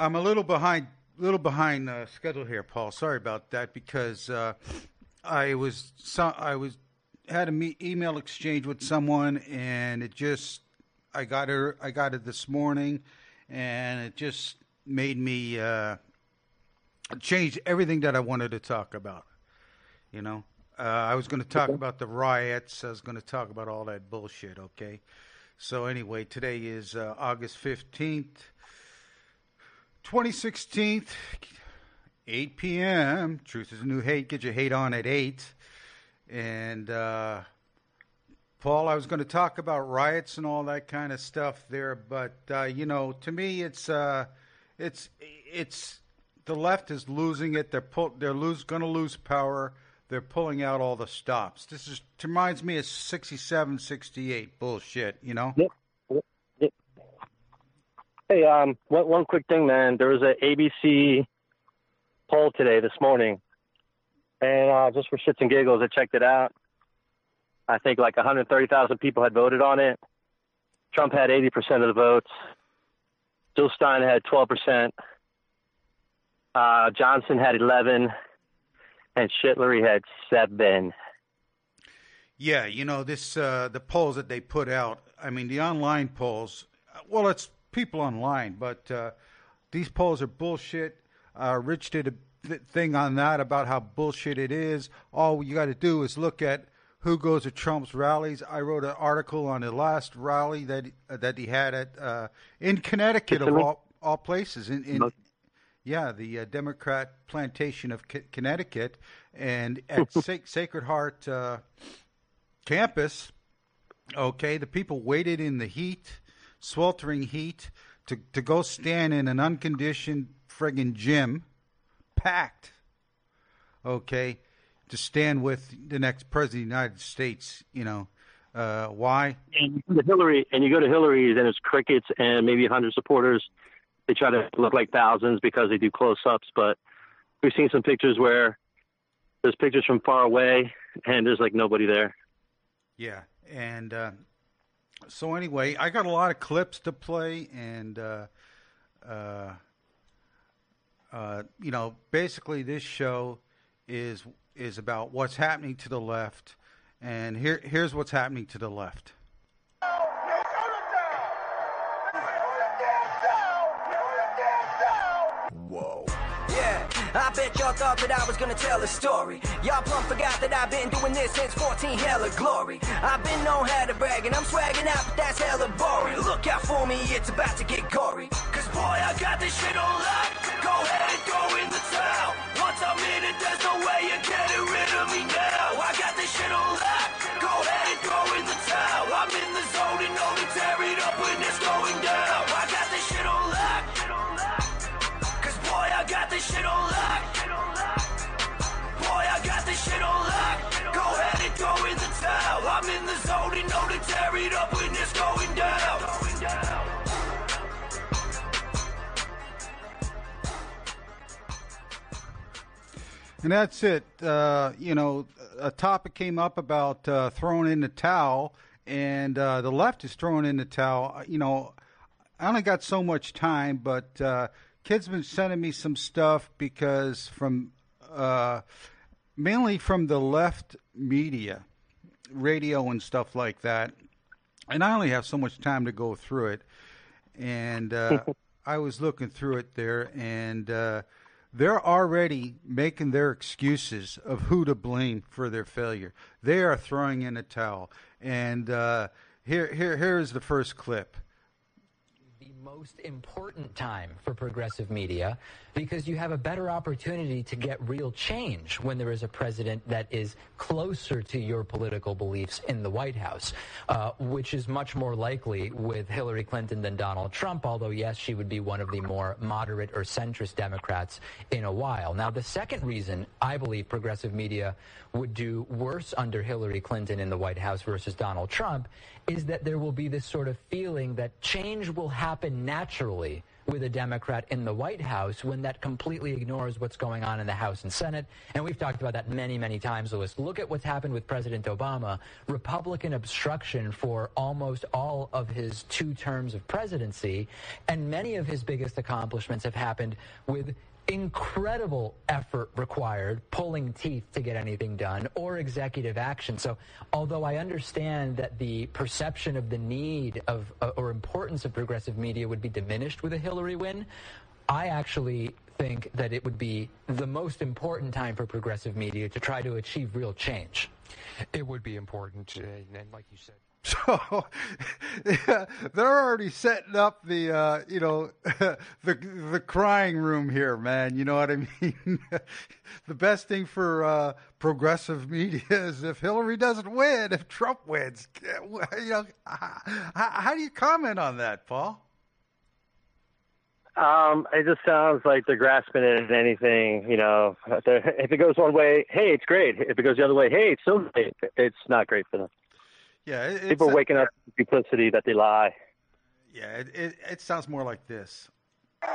I'm a little behind, little behind uh, schedule here, Paul. Sorry about that because uh, I was so, I was had an me- email exchange with someone and it just I got her I got it this morning and it just made me uh, change everything that I wanted to talk about. You know, uh, I was going to talk about the riots. I was going to talk about all that bullshit. Okay. So anyway, today is uh, August fifteenth, twenty sixteen, eight p.m. Truth is a new hate. Get your hate on at eight. And uh, Paul, I was going to talk about riots and all that kind of stuff there, but uh, you know, to me, it's uh, it's it's the left is losing it. They're pull, they're lose going to lose power. They're pulling out all the stops. This is reminds me of 67, 68 bullshit. You know. Yep. Hey, um, one, one quick thing, man. There was an ABC poll today, this morning, and uh, just for shits and giggles, I checked it out. I think like 130,000 people had voted on it. Trump had 80% of the votes. Jill Stein had 12%. Uh, Johnson had 11, and Shitlery had seven. Yeah, you know this uh, the polls that they put out. I mean, the online polls. Well, it's people online, but uh, these polls are bullshit. Uh, Rich did a th- thing on that about how bullshit it is. All you got to do is look at who goes to Trump's rallies. I wrote an article on the last rally that uh, that he had at uh, in Connecticut of all all places in, in yeah, the uh, Democrat plantation of C- Connecticut, and at Sa- Sacred Heart uh, campus. Okay, the people waited in the heat, sweltering heat, to to go stand in an unconditioned friggin' gym, packed. Okay, to stand with the next president of the United States. You know, uh, why? And you go to Hillary, and you go to Hillary's, and it's crickets and maybe a hundred supporters they try to look like thousands because they do close ups, but we've seen some pictures where there's pictures from far away and there's like nobody there. Yeah, and uh, so anyway, I got a lot of clips to play, and uh, uh, uh, you know, basically this show is is about what's happening to the left, and here here's what's happening to the left. I bet y'all thought that I was gonna tell a story. Y'all plumb forgot that I've been doing this since 14 hella glory. I've been known how to brag and I'm swagging out, but that's hella boring. Look out for me, it's about to get gory. Cause boy, I got this shit on lock. Go ahead and throw in the towel. Once I'm in it, there's no way you're getting rid of me now. I got this shit on lock. Go ahead and throw in the towel. I'm in the zone and to tear it up when it's going And that's it. Uh, you know, a topic came up about uh, throwing in the towel, and uh, the left is throwing in the towel. You know, I only got so much time, but uh, kids been sending me some stuff because from uh, mainly from the left media, radio and stuff like that. And I only have so much time to go through it, and uh, I was looking through it there, and uh, they're already making their excuses of who to blame for their failure. They are throwing in a towel, and uh, here, here, here is the first clip. Most important time for progressive media because you have a better opportunity to get real change when there is a president that is closer to your political beliefs in the White House, uh, which is much more likely with Hillary Clinton than Donald Trump, although, yes, she would be one of the more moderate or centrist Democrats in a while. Now, the second reason I believe progressive media would do worse under Hillary Clinton in the White House versus Donald Trump is that there will be this sort of feeling that change will happen naturally with a Democrat in the White House when that completely ignores what's going on in the House and Senate. And we've talked about that many, many times, Lewis. Look at what's happened with President Obama. Republican obstruction for almost all of his two terms of presidency. And many of his biggest accomplishments have happened with incredible effort required, pulling teeth to get anything done, or executive action. So, although I understand that the perception of the need of uh, or importance of progressive media would be diminished with a Hillary win, I actually think that it would be the most important time for progressive media to try to achieve real change. It would be important, and like you said. So they're already setting up the uh, you know the the crying room here, man. You know what I mean? the best thing for uh, progressive media is if Hillary doesn't win, if Trump wins. You know, how, how do you comment on that, Paul? Um, it just sounds like they're grasping at anything. You know, if it goes one way, hey, it's great. If it goes the other way, hey, it's so great. It's not great for them. Yeah, people are waking up to duplicity that they lie. Yeah, it, it, it sounds more like this.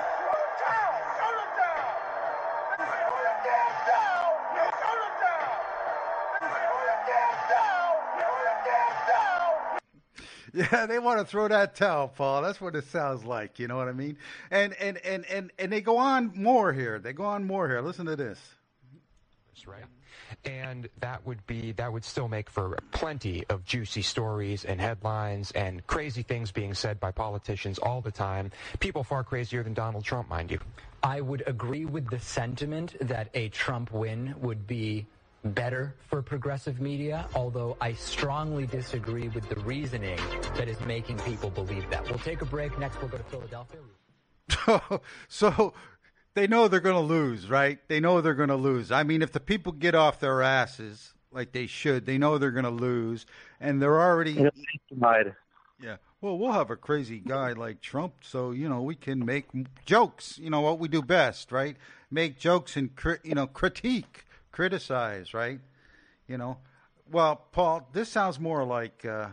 Yeah, they want to throw that towel, Paul. That's what it sounds like. You know what I mean? And and and and and they go on more here. They go on more here. Listen to this. That's right and that would be that would still make for plenty of juicy stories and headlines and crazy things being said by politicians all the time. People far crazier than Donald Trump, mind you. I would agree with the sentiment that a Trump win would be better for progressive media, although I strongly disagree with the reasoning that is making people believe that. We'll take a break. Next, we'll go to Philadelphia. so they know they're going to lose, right? They know they're going to lose. I mean, if the people get off their asses like they should, they know they're going to lose, and they're already. Yeah. Well, we'll have a crazy guy like Trump, so you know we can make jokes. You know what we do best, right? Make jokes and you know critique, criticize, right? You know. Well, Paul, this sounds more like. Uh,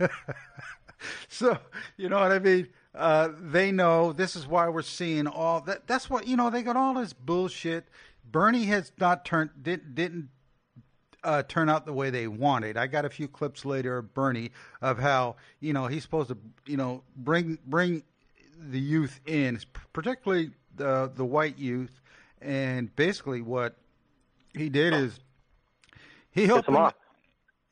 so you know what I mean. Uh, they know this is why we're seeing all that. That's what you know. They got all this bullshit. Bernie has not turned did, didn't uh, turn out the way they wanted. I got a few clips later of Bernie of how you know he's supposed to you know bring bring the youth in, particularly the the white youth, and basically what he did is he helped them.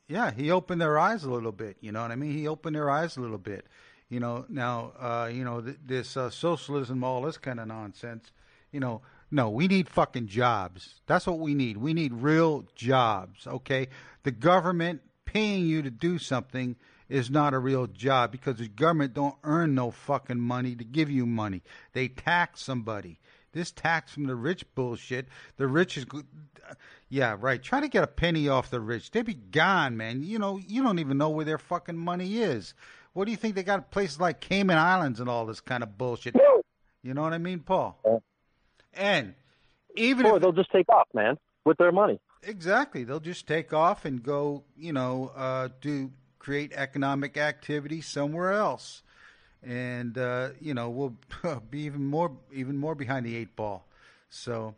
Yeah, he opened their eyes a little bit. You know what I mean? He opened their eyes a little bit. You know, now, uh, you know, th- this uh, socialism, all this kind of nonsense. You know, no, we need fucking jobs. That's what we need. We need real jobs. Okay, the government paying you to do something is not a real job because the government don't earn no fucking money to give you money. They tax somebody. This tax from the rich bullshit. The rich is, yeah, right. Try to get a penny off the rich. They be gone, man. You know, you don't even know where their fucking money is. What do you think they got places like Cayman Islands and all this kind of bullshit? You know what I mean, Paul? And even or if, they'll just take off, man, with their money. Exactly. They'll just take off and go, you know, uh, do create economic activity somewhere else and uh, you know we'll be even more even more behind the eight ball. So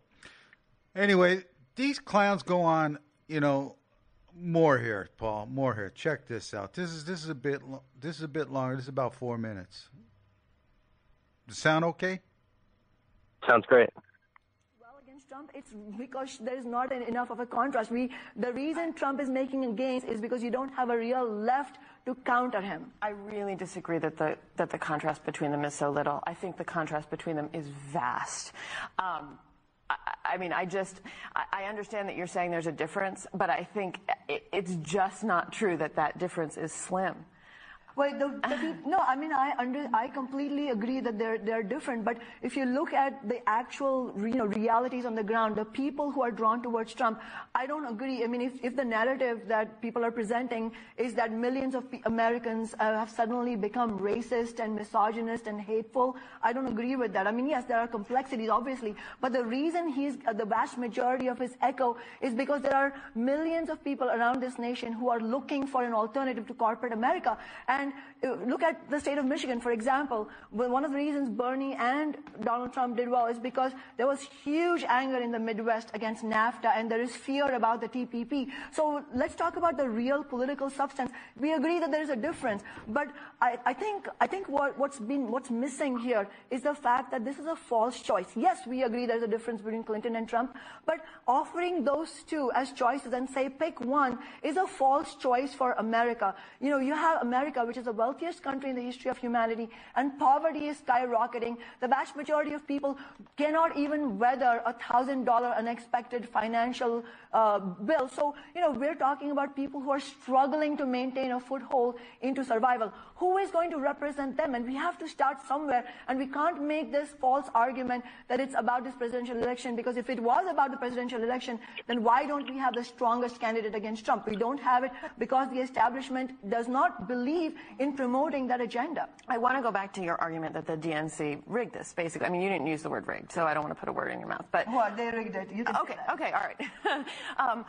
anyway, these clowns go on. You know more here, Paul. More here. Check this out. This is this is a bit this is a bit longer. This is about four minutes. Does sound okay? Sounds great. Well, against Trump, it's because there is not enough of a contrast. We, the reason Trump is making gains is because you don't have a real left to counter him. I really disagree that the that the contrast between them is so little. I think the contrast between them is vast. Um, I mean, I just, I understand that you're saying there's a difference, but I think it's just not true that that difference is slim. Well, the, the, no, I mean, I under, I completely agree that they're they're different. But if you look at the actual you know realities on the ground, the people who are drawn towards Trump, I don't agree. I mean, if, if the narrative that people are presenting is that millions of Americans uh, have suddenly become racist and misogynist and hateful, I don't agree with that. I mean, yes, there are complexities, obviously, but the reason he's uh, the vast majority of his echo is because there are millions of people around this nation who are looking for an alternative to corporate America and and uh, look at the state of Michigan, for example. One of the reasons Bernie and Donald Trump did well is because there was huge anger in the Midwest against NAFTA, and there is fear about the TPP. So let's talk about the real political substance. We agree that there is a difference, but I, I think I think what, what's been what's missing here is the fact that this is a false choice. Yes, we agree there's a difference between Clinton and Trump, but offering those two as choices and say pick one is a false choice for America. You know, you have America which is the wealthiest country in the history of humanity, and poverty is skyrocketing. The vast majority of people cannot even weather a thousand dollar unexpected financial uh, bill. So, you know, we're talking about people who are struggling to maintain a foothold into survival. Who is going to represent them? And we have to start somewhere, and we can't make this false argument that it's about this presidential election, because if it was about the presidential election, then why don't we have the strongest candidate against Trump? We don't have it because the establishment does not believe in promoting that agenda. I want to go back to your argument that the DNC rigged this, basically. I mean, you didn't use the word rigged, so I don't want to put a word in your mouth. But well, they rigged it. You can okay, okay, all right. um,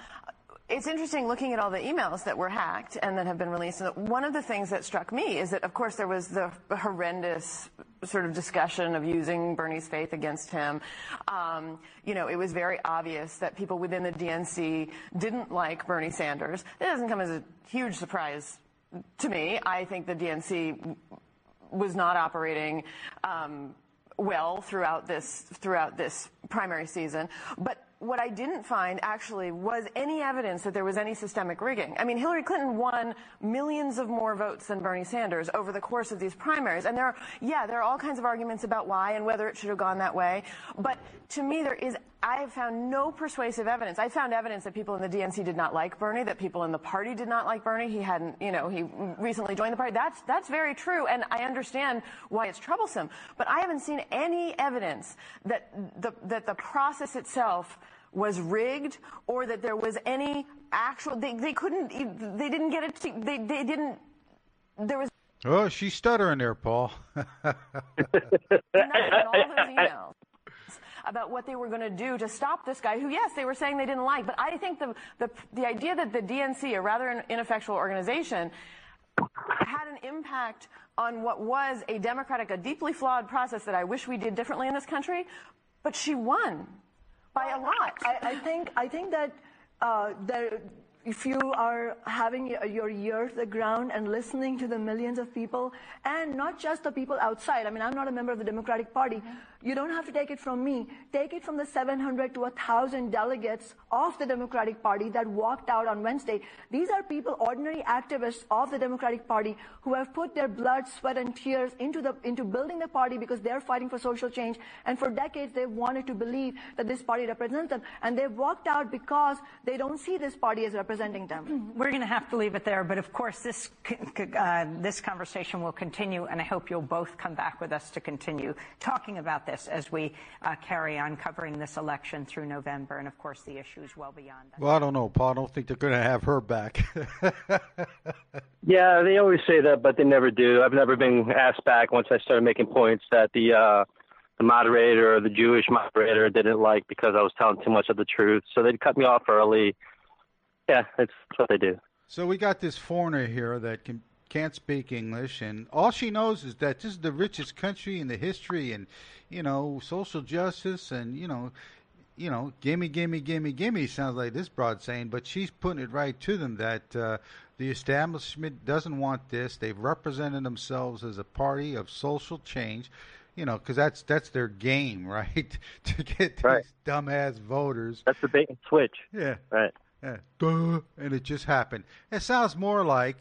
it's interesting looking at all the emails that were hacked and that have been released. And one of the things that struck me is that, of course, there was the horrendous sort of discussion of using Bernie's faith against him. Um, you know, it was very obvious that people within the DNC didn't like Bernie Sanders. It doesn't come as a huge surprise to me, I think the DNC was not operating um, well throughout this throughout this primary season, but what I didn't find actually was any evidence that there was any systemic rigging. I mean, Hillary Clinton won millions of more votes than Bernie Sanders over the course of these primaries. And there are, yeah, there are all kinds of arguments about why and whether it should have gone that way. But to me, there is, I have found no persuasive evidence. I found evidence that people in the DNC did not like Bernie, that people in the party did not like Bernie. He hadn't, you know, he recently joined the party. That's, that's very true. And I understand why it's troublesome. But I haven't seen any evidence that the, that the process itself was rigged or that there was any actual they, they couldn't they didn't get it they, they didn't there was oh she's stuttering there paul all those emails about what they were going to do to stop this guy who yes they were saying they didn't like but i think the the, the idea that the dnc a rather ineffectual organization had an impact on what was a democratic a deeply flawed process that i wish we did differently in this country but she won by a lot. I, I think I think that uh, there if you are having your ear to the ground and listening to the millions of people, and not just the people outside. I mean, I'm not a member of the Democratic Party. You don't have to take it from me. Take it from the 700 to 1,000 delegates of the Democratic Party that walked out on Wednesday. These are people, ordinary activists of the Democratic Party, who have put their blood, sweat, and tears into, the, into building the party because they're fighting for social change. And for decades, they've wanted to believe that this party represents them. And they've walked out because they don't see this party as representing them. We're going to have to leave it there. But of course, this, uh, this conversation will continue. And I hope you'll both come back with us to continue talking about this this as we uh, carry on covering this election through November, and of course the issues well beyond that. Well, I don't know, Paul. I don't think they're going to have her back. yeah, they always say that, but they never do. I've never been asked back once I started making points that the uh, the moderator or the Jewish moderator didn't like because I was telling too much of the truth. So they'd cut me off early. Yeah, that's what they do. So we got this foreigner here that can can't speak English, and all she knows is that this is the richest country in the history, and you know, social justice, and you know, you know, gimme, gimme, gimme, gimme sounds like this broad saying, but she's putting it right to them that uh, the establishment doesn't want this. They've represented themselves as a party of social change, you know, because that's that's their game, right? to get these right. dumbass voters. That's the bait and switch. Yeah. Right. Yeah. Duh. And it just happened. It sounds more like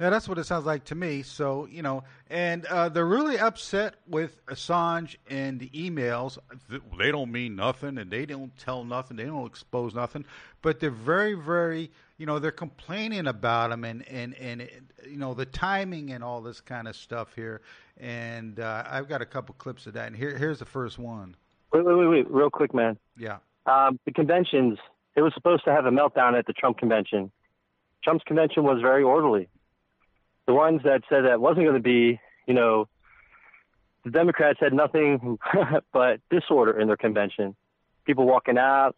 Yeah, that's what it sounds like to me. So, you know, and uh, they're really upset with Assange and the emails. They don't mean nothing and they don't tell nothing. They don't expose nothing. But they're very, very, you know, they're complaining about him and, and, and you know, the timing and all this kind of stuff here. And uh, I've got a couple clips of that. And here, here's the first one. Wait, wait, wait, wait, real quick, man. Yeah. Um, the conventions, it was supposed to have a meltdown at the Trump convention. Trump's convention was very orderly the ones that said that wasn't going to be, you know, the Democrats had nothing but disorder in their convention. People walking out,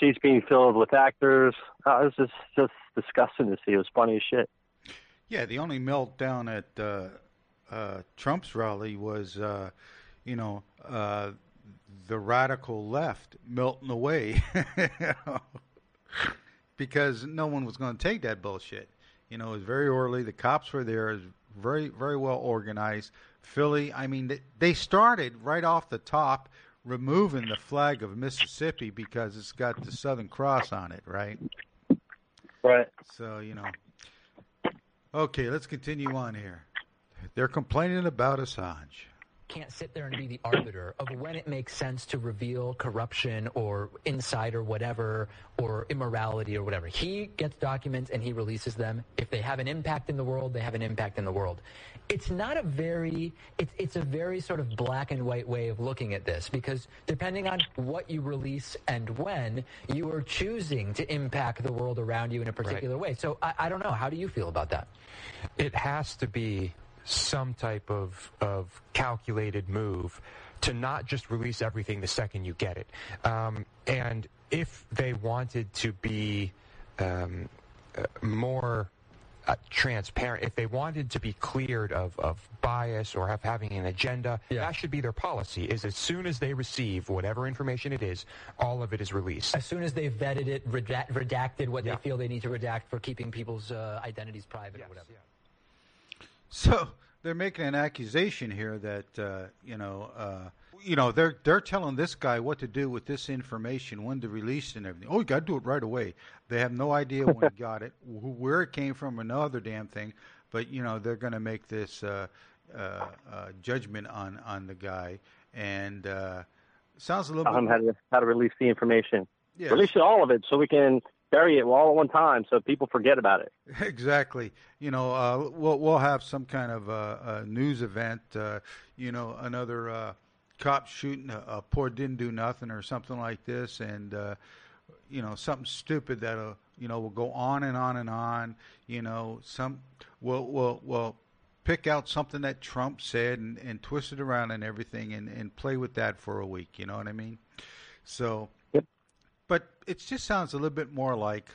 seats being filled with actors. Oh, it was just just disgusting to see. It was funny as shit. Yeah, the only meltdown at uh, uh, Trump's rally was, uh, you know, uh, the radical left melting away because no one was going to take that bullshit. You know, it was very orderly. The cops were there. It was very, very well organized. Philly, I mean, they started right off the top removing the flag of Mississippi because it's got the Southern Cross on it, right? Right. So, you know. Okay, let's continue on here. They're complaining about Assange can't sit there and be the arbiter of when it makes sense to reveal corruption or insider whatever or immorality or whatever. He gets documents and he releases them. If they have an impact in the world, they have an impact in the world. It's not a very, it's, it's a very sort of black and white way of looking at this because depending on what you release and when, you are choosing to impact the world around you in a particular right. way. So I, I don't know. How do you feel about that? It has to be some type of, of calculated move to not just release everything the second you get it. Um, and if they wanted to be um, uh, more uh, transparent, if they wanted to be cleared of, of bias or of having an agenda, yeah. that should be their policy. Is as soon as they receive whatever information it is, all of it is released. As soon as they've vetted it, redact, redacted what yeah. they feel they need to redact for keeping people's uh, identities private yes, or whatever. Yeah. So they're making an accusation here that uh, you know, uh, you know, they're they're telling this guy what to do with this information, when to release it and everything. Oh, you got to do it right away. They have no idea when he got it, where it came from, or no other damn thing. But you know, they're going to make this uh, uh, uh, judgment on on the guy, and uh, sounds a little. Tell bit. How to how to release the information. Yes. Release it all of it so we can bury it all at one time so people forget about it. Exactly. You know, uh, we'll we'll have some kind of uh, news event. Uh, you know, another uh, cop shooting a, a, poor didn't do nothing or something like this, and uh, you know something stupid that uh, you know will go on and on and on. You know, some will will will pick out something that Trump said and, and twist it around and everything and, and play with that for a week. You know what I mean? So but it just sounds a little bit more like.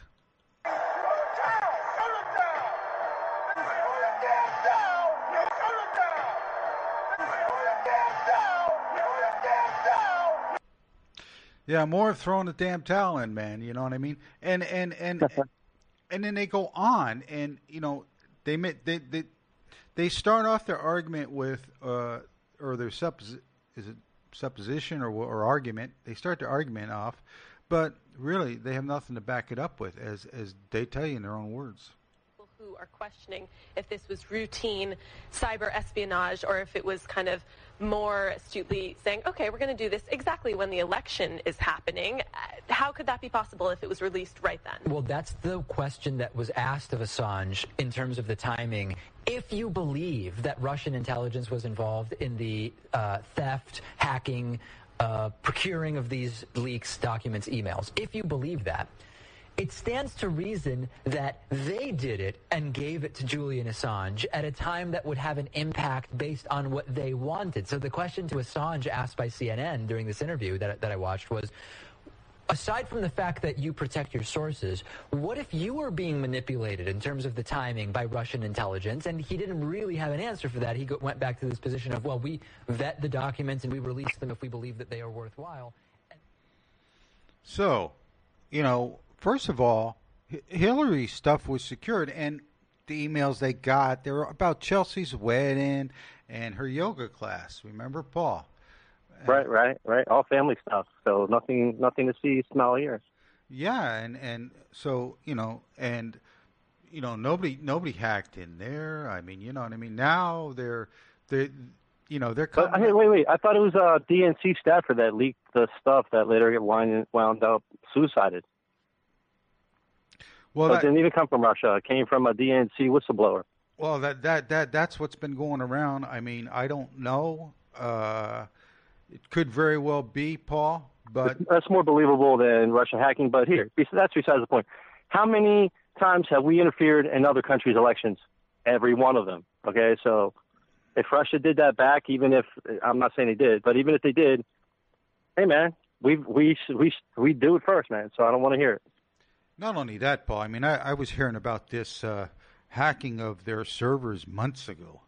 Yeah, more of throwing the damn towel in, man. You know what I mean? And and and and then they go on, and you know they they they they start off their argument with uh, or their suppos- is it supposition or or argument. They start their argument off but really, they have nothing to back it up with, as, as they tell you in their own words People who are questioning if this was routine cyber espionage or if it was kind of more astutely saying, okay, we're going to do this exactly when the election is happening. How could that be possible if it was released right then? Well, that's the question that was asked of Assange in terms of the timing. If you believe that Russian intelligence was involved in the uh, theft, hacking, uh, procuring of these leaks, documents, emails. If you believe that, it stands to reason that they did it and gave it to Julian Assange at a time that would have an impact based on what they wanted. So the question to Assange asked by CNN during this interview that, that I watched was, aside from the fact that you protect your sources, what if you were being manipulated in terms of the timing by Russian intelligence? And he didn't really have an answer for that. He go, went back to this position of, well, we vet the documents and we release them if we believe that they are worthwhile. So, you know, first of all, Hillary's stuff was secured, and the emails they got, they were about Chelsea's wedding and her yoga class. Remember, Paul? Right, right, right. All family stuff. So nothing, nothing to see, smell, hear. Yeah, and and so you know, and you know, nobody nobody hacked in there. I mean, you know what I mean. Now they're they, you know, they're But coming. hey, wait, wait. I thought it was a DNC staffer that leaked the stuff that later get wound, wound up suicided. well, So it didn't even come from Russia. It came from a DNC whistleblower. well, that that that that's what's been going around. I mean, I don't know. Uh, it could very well be Paul, but That's more believable than Russia hacking. But here, that's besides the point. How many times have we interfered in other countries' elections? Every one of them. Okay, so if Russia did that back, even if I'm not saying they did, but even if they did, hey man, we we we we do it first, man. So I don't want to hear it. Not only that, Paul. I mean, I, I was hearing about this uh, hacking of their servers months ago.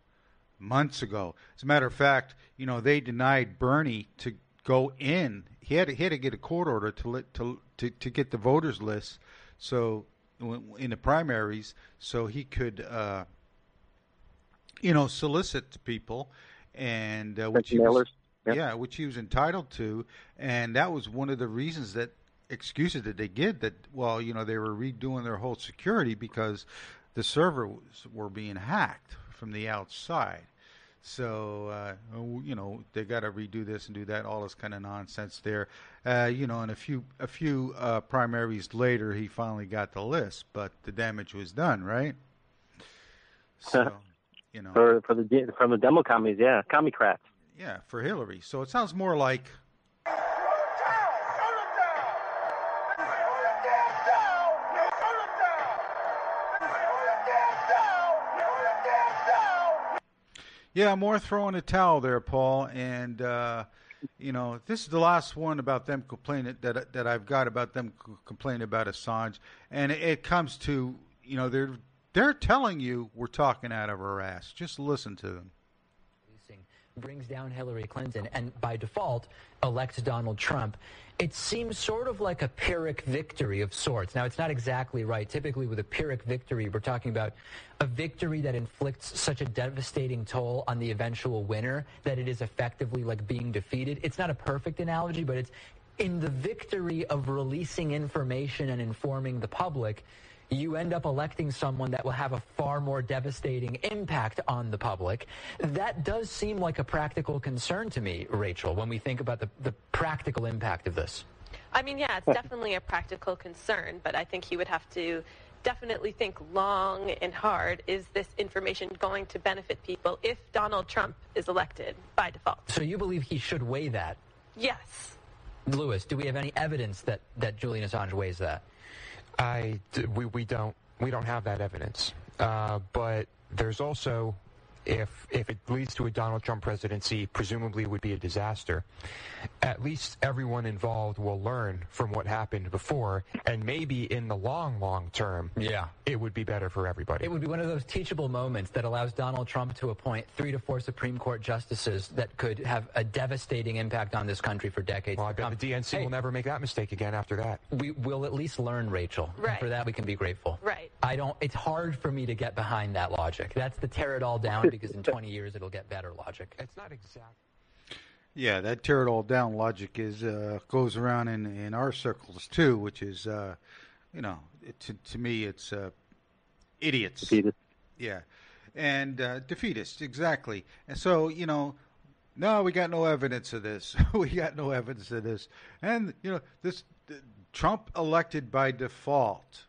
Months ago. As a matter of fact, you know, they denied Bernie to go in. He had to, he had to get a court order to let, to, to to get the voters list. So in the primaries, so he could, uh, you know, solicit people, and uh, which he was. Yep. yeah, which he was entitled to, and that was one of the reasons that excuses that they get that well you know they were redoing their whole security because the servers were being hacked from the outside so uh, you know they got to redo this and do that all this kind of nonsense there. Uh, you know and a few a few uh, primaries later he finally got the list but the damage was done right? So you know. For for the from the demo commies, yeah, commie crats. yeah for Hillary. So it sounds more like Yeah, more throwing a towel there, Paul. And uh, you know, this is the last one about them complaining that that I've got about them complaining about Assange, and it, it comes to you know they're they're telling you we're talking out of our ass. Just listen to them. Brings down Hillary Clinton and by default elects Donald Trump, it seems sort of like a Pyrrhic victory of sorts. Now, it's not exactly right. Typically, with a Pyrrhic victory, we're talking about a victory that inflicts such a devastating toll on the eventual winner that it is effectively like being defeated. It's not a perfect analogy, but it's in the victory of releasing information and informing the public you end up electing someone that will have a far more devastating impact on the public. That does seem like a practical concern to me, Rachel, when we think about the, the practical impact of this. I mean, yeah, it's definitely a practical concern, but I think he would have to definitely think long and hard. Is this information going to benefit people if Donald Trump is elected by default? So you believe he should weigh that? Yes. Lewis, do we have any evidence that, that Julian Assange weighs that? I we we don't we don't have that evidence. Uh, but there's also if if it leads to a Donald Trump presidency, presumably it would be a disaster. At least everyone involved will learn from what happened before, and maybe in the long long term, yeah, it would be better for everybody. It would be one of those teachable moments that allows Donald Trump to appoint three to four Supreme Court justices that could have a devastating impact on this country for decades. Well, I to bet come. the DNC Hey, will never make that mistake again after that. we will at least learn, Rachel. And Right. for that, we can be grateful. Right. I don't. It's hard for me to get behind that logic. That's the tear it all down because in 20 years it'll get better logic. It's not exact. Yeah, that tear it all down logic is uh, goes around in, in our circles too, which is, uh, you know, it, to to me it's uh, idiots. Defeated. Yeah, and uh, defeatist exactly. And so you know, no, we got no evidence of this. we got no evidence of this. And you know, this Trump elected by default.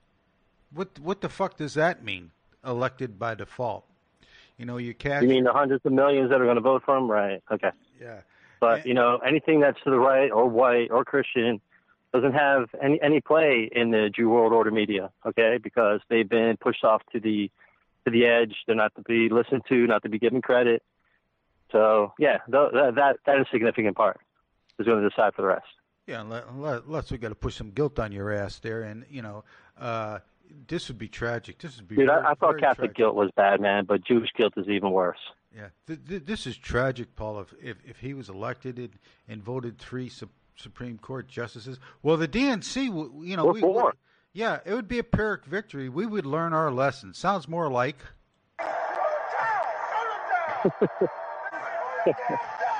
What what the fuck does that mean? Elected by default. You know, you cash. You mean the hundreds of millions that are going to vote for him? Right. Okay. Yeah. But you know, anything that's to the right or white or Christian doesn't have any any play in the Jew world order media. Okay, because they've been pushed off to the to the edge. They're not to be listened to, not to be given credit. So yeah, th- that that that is a significant part. Is going to decide for the rest. Yeah, unless, unless we got to push some guilt on your ass there, and you know, uh, this would be tragic. This would be. Dude, very, I, I thought Catholic tragic. guilt was bad, man, but Jewish guilt is even worse. Yeah, th- th- this is tragic, Paul. If if, if he was elected and, and voted three su- Supreme Court justices, well, the DNC, w- you know, Or we, four. we- yeah, it would be a Pyrrhic victory. We would learn our lesson. Sounds more like.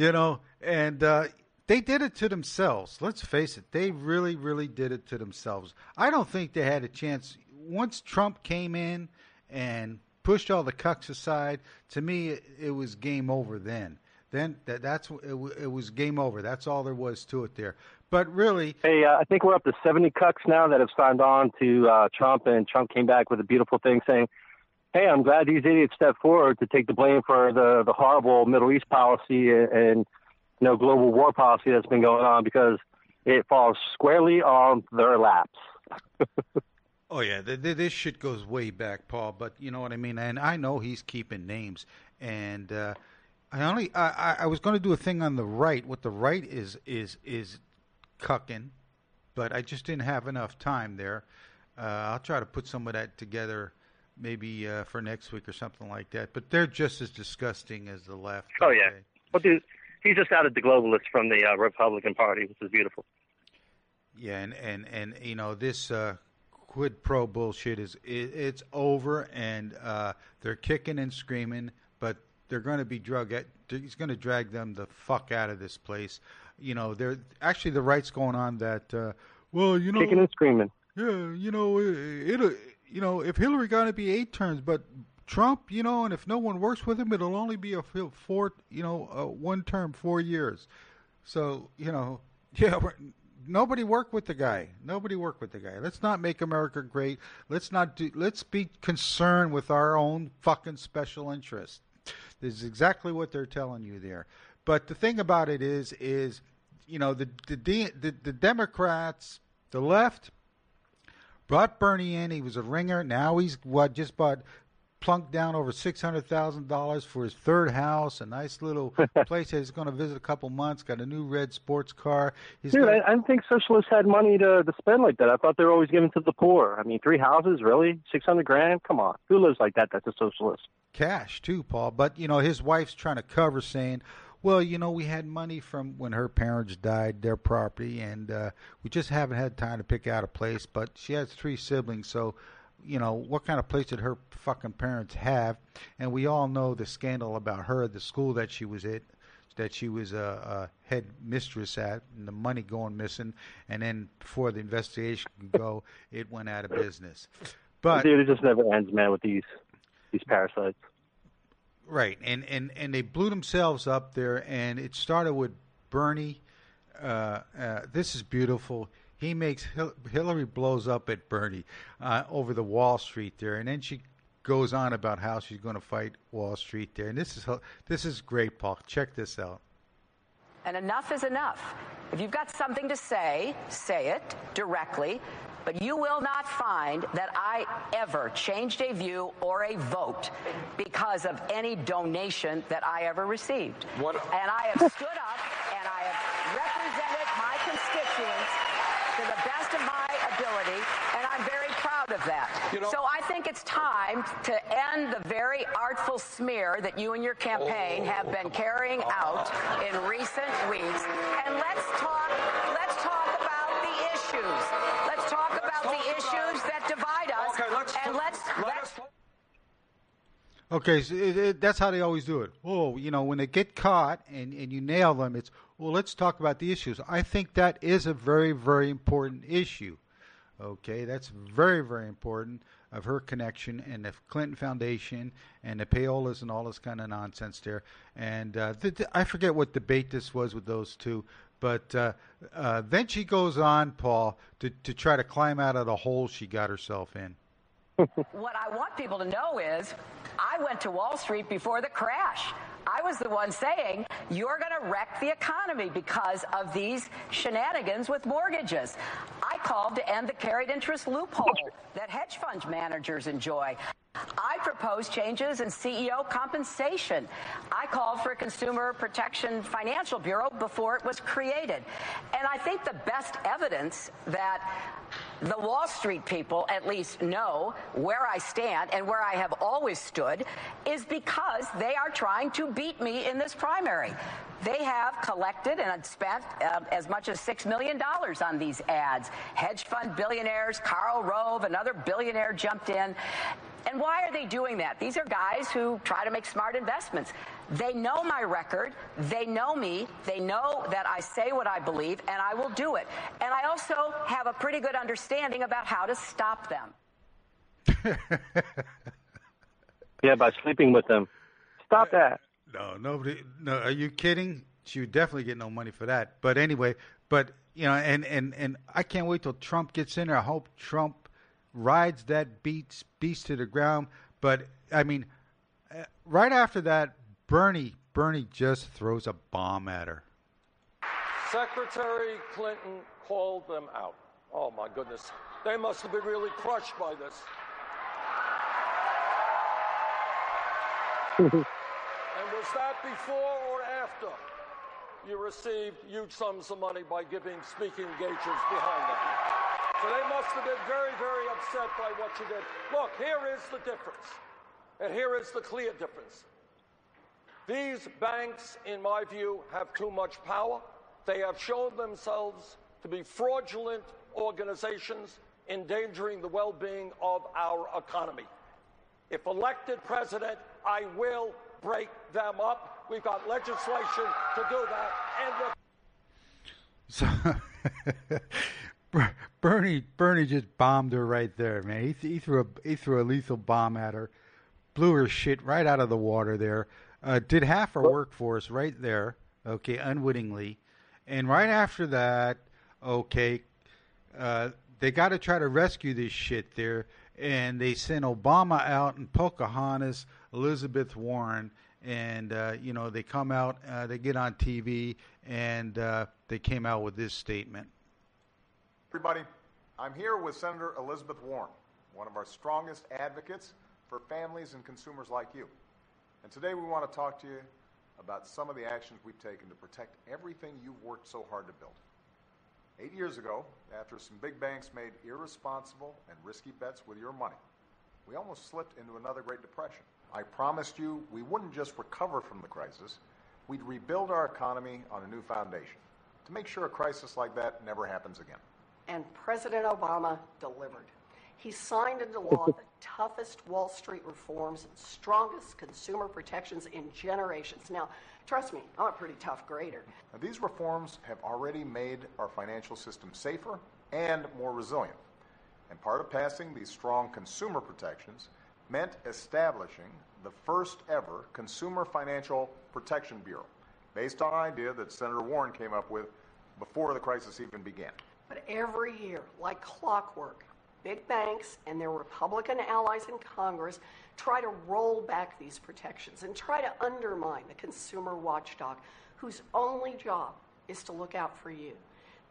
You know, and uh, they did it to themselves. Let's face it, they really, really did it to themselves. I don't think they had a chance. Once Trump came in and pushed all the cucks aside, to me, it, it was game over then. Then that, that's it, it was game over. That's all there was to it there. But really, hey, uh, I think we're up to 70 cucks now that have signed on to uh, Trump, and Trump came back with a beautiful thing saying, "Hey, I'm glad these idiots stepped forward to take the blame for the the horrible Middle East policy and, and you know global war policy that's been going on because it falls squarely on their laps." oh yeah, the, the, this shit goes way back, Paul. But you know what I mean. And I know he's keeping names, and uh, I only I, I was going to do a thing on the right. What the right is is is cucking, but I just didn't have enough time there. Uh, I'll try to put some of that together maybe uh, for next week or something like that. But they're just as disgusting as the left. Oh yeah. Well, dude, he's just added the globalists from the uh, Republican Party, which is beautiful. Yeah, and and and you know this uh, quid pro bullshit is it, it's over, and uh, they're kicking and screaming, but they're going to be drug. He's going to drag them the fuck out of this place you know, they're actually the right's going on that. Uh, well, you know, kicking and screaming. Yeah, you know, it, it you know, if Hillary got to be eight terms, but Trump, you know, and if no one works with him, it'll only be a four, you know, one term, four years. So, you know, yeah, nobody work with the guy. Nobody work with the guy. Let's not make America great. Let's not do. Let's be concerned with our own fucking special interest. This is exactly what they're telling you there. But the thing about it is, is you know the the the, the Democrats, the left, brought Bernie in. He was a ringer. Now he's what just bought plunked down over six hundred thousand dollars for his third house, a nice little place that he's going to visit a couple months. Got a new red sports car. He's Dude, got... I, I didn't think socialists had money to, to spend like that. I thought they were always giving to the poor. I mean, three houses, really, six hundred grand? Come on, who lives like that? That's a socialist. Cash too, Paul. But you know, his wife's trying to cover, saying, well, you know, we had money from when her parents died, their property, and uh, we just haven't had time to pick out a place. But she has three siblings, so you know, what kind of place did her fucking parents have? And we all know the scandal about her, the school that she was at, that she was a, a head mistress at, and the money going missing. And then before the investigation could go, it went out of business. But it just never ends, man, with these these parasites. Right, and and and they blew themselves up there, and it started with Bernie. Uh, uh, this is beautiful. He makes Hillary blows up at Bernie uh, over the Wall Street there, and then she goes on about how she's going to fight Wall Street there, and this is this is great, Paul. Check this out. And enough is enough. If you've got something to say, say it directly. But you will not find that I ever changed a view or a vote because of any donation that I ever received. What? And I have stood up and I have represented my constituents to the best of my ability, and I'm very proud of that. You know, so I think it's time to end the very artful smear that you and your campaign oh, have been oh. carrying out in recent weeks, and let's talk. Let's talk about the issues. Let's talk about the issues that divide us, okay, let's and let's. let's Okay, so it, it, that's how they always do it. Oh, you know, when they get caught and, and you nail them, it's, well, let's talk about the issues. I think that is a very, very important issue. Okay, that's very, very important of her connection and the Clinton Foundation and the payolas and all this kind of nonsense there. And uh, th- th- I forget what debate this was with those two, but uh, uh, then she goes on, Paul, to, to try to climb out of the hole she got herself in. what I want people to know is I went to Wall Street before the crash. I was the one saying, you're going to wreck the economy because of these shenanigans with mortgages. I called to end the carried interest loophole that hedge fund managers enjoy. I proposed changes in CEO compensation. I called for a Consumer Protection Financial Bureau before it was created. And I think the best evidence that the Wall Street people at least know where I stand and where I have always stood is because they are trying to beat me in this primary. They have collected and spent uh, as much as $6 million on these ads. Hedge fund billionaires, Karl Rove, another billionaire jumped in. And why are they doing that? These are guys who try to make smart investments. They know my record. They know me. They know that I say what I believe, and I will do it. And I also have a pretty good understanding about how to stop them. Yeah, by sleeping with them. Stop that. No, nobody. No, are you kidding? She would definitely get no money for that. But anyway, but you know, and and and I can't wait till Trump gets in there. I hope Trump rides that beast beast to the ground. But I mean, uh, right after that, Bernie Bernie just throws a bomb at her. Secretary Clinton called them out. Oh my goodness. They must have been really crushed by this. and was that before or after you received huge sums of money by giving speaking engagements behind them? So they must have been very, very upset by what you did. Look, here is the difference. And here is the clear difference. These banks, in my view, have too much power. They have shown themselves to be fraudulent organizations endangering the well being of our economy. If elected president, I will break them up. We've got legislation to do that. And So Bernie Bernie just bombed her right there, man. He, he threw a he threw a lethal bomb at her, blew her shit right out of the water there. Uh, did half her work for us right there, okay, unwittingly, and right after that, okay, uh, they got to try to rescue this shit there, and they sent Obama out and Pocahontas, Elizabeth Warren, and uh, you know they come out, uh, they get on TV, and uh, they came out with this statement. Everybody, I'm here with Senator Elizabeth Warren, one of our strongest advocates for families and consumers like you. And today we want to talk to you about some of the actions we've taken to protect everything you've worked so hard to build. Eight years ago, after some big banks made irresponsible and risky bets with your money, we almost slipped into another Great Depression. I promised you we wouldn't just recover from the crisis, we'd rebuild our economy on a new foundation to make sure a crisis like that never happens again. And President Obama delivered. He signed into law the toughest Wall Street reforms and strongest consumer protections in generations. Now, trust me, I'm a pretty tough grader. Now, these reforms have already made our financial system safer and more resilient. And part of passing these strong consumer protections meant establishing the first ever Consumer Financial Protection Bureau, based on an idea that Senator Warren came up with before the crisis even began. But every year, like clockwork, big banks and their Republican allies in Congress try to roll back these protections and try to undermine the consumer watchdog whose only job is to look out for you.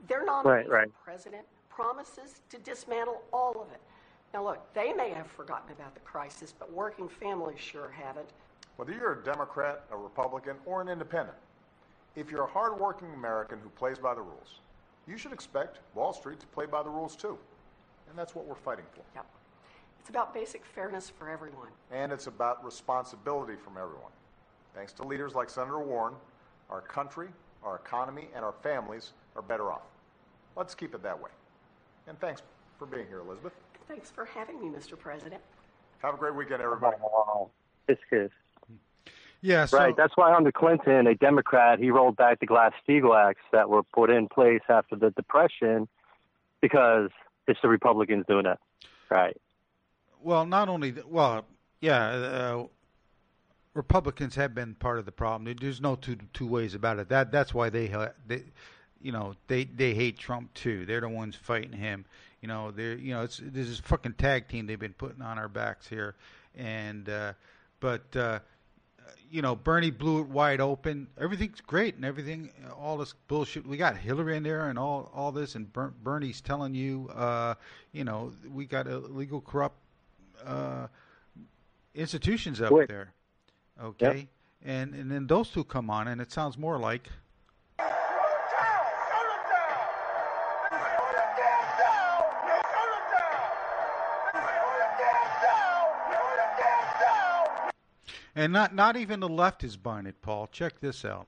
Their nominee Right, right. for president promises to dismantle all of it. Now, look, they may have forgotten about the crisis, but working families sure haven't. Whether you're a Democrat, a Republican, or an independent, if you're a hardworking American who plays by the rules, you should expect Wall Street to play by the rules too. And that's what we're fighting for. Yep. It's about basic fairness for everyone. And it's about responsibility from everyone. Thanks to leaders like Senator Warren, our country, our economy, and our families are better off. Let's keep it that way. And thanks for being here, Elizabeth. Thanks for having me, Mr. President. Have a great weekend, everybody. Oh, it's good. Yeah, so, right. That's why under Clinton, a Democrat, he rolled back the Glass-Steagall acts that were put in place after the Depression because it's the Republicans doing it, Right. Well, not only th- well, yeah, uh, Republicans have been part of the problem. There's no two two ways about it. That that's why they they, you know, they they hate Trump too. They're the ones fighting him. You know, they're you know, it's this is fucking tag team they've been putting on our backs here, and uh, but. Uh, you know, Bernie blew it wide open. Everything's great and everything, all this bullshit. We got Hillary in there and all, all this, and Ber- Bernie's telling you, uh, you know, we got illegal, corrupt uh, institutions up Wait. there. Okay, and and then those two come on, and it sounds more like. And not not even the left is buying it, Paul. Check this out.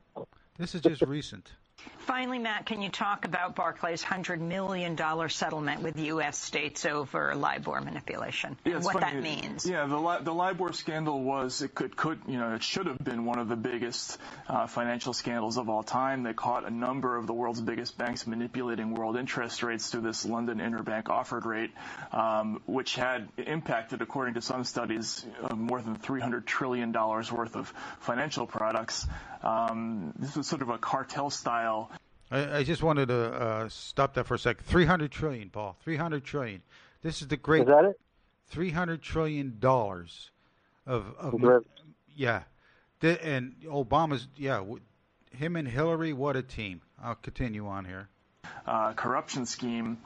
This is just recent. Finally, Matt, can you talk about Barclays' $100 million settlement with U.S. states over LIBOR manipulation Yeah, and what funny. that means? Yeah, the the LIBOR scandal was it could could you know it should have been one of the biggest uh, financial scandals of all time. They caught a number of the world's biggest banks manipulating world interest rates through this London interbank offered rate, um, which had impacted, according to some studies, uh, more than 300 trillion dollars worth of financial products. Um, this was sort of a cartel style I, I just wanted to uh, stop that for a second. Three hundred trillion, Paul. Three hundred trillion. This is the great. Is that it? Three hundred trillion dollars of of Correct. yeah, The- and Obama's yeah, w- him and Hillary. What a team. I'll continue on here. uh, corruption scheme.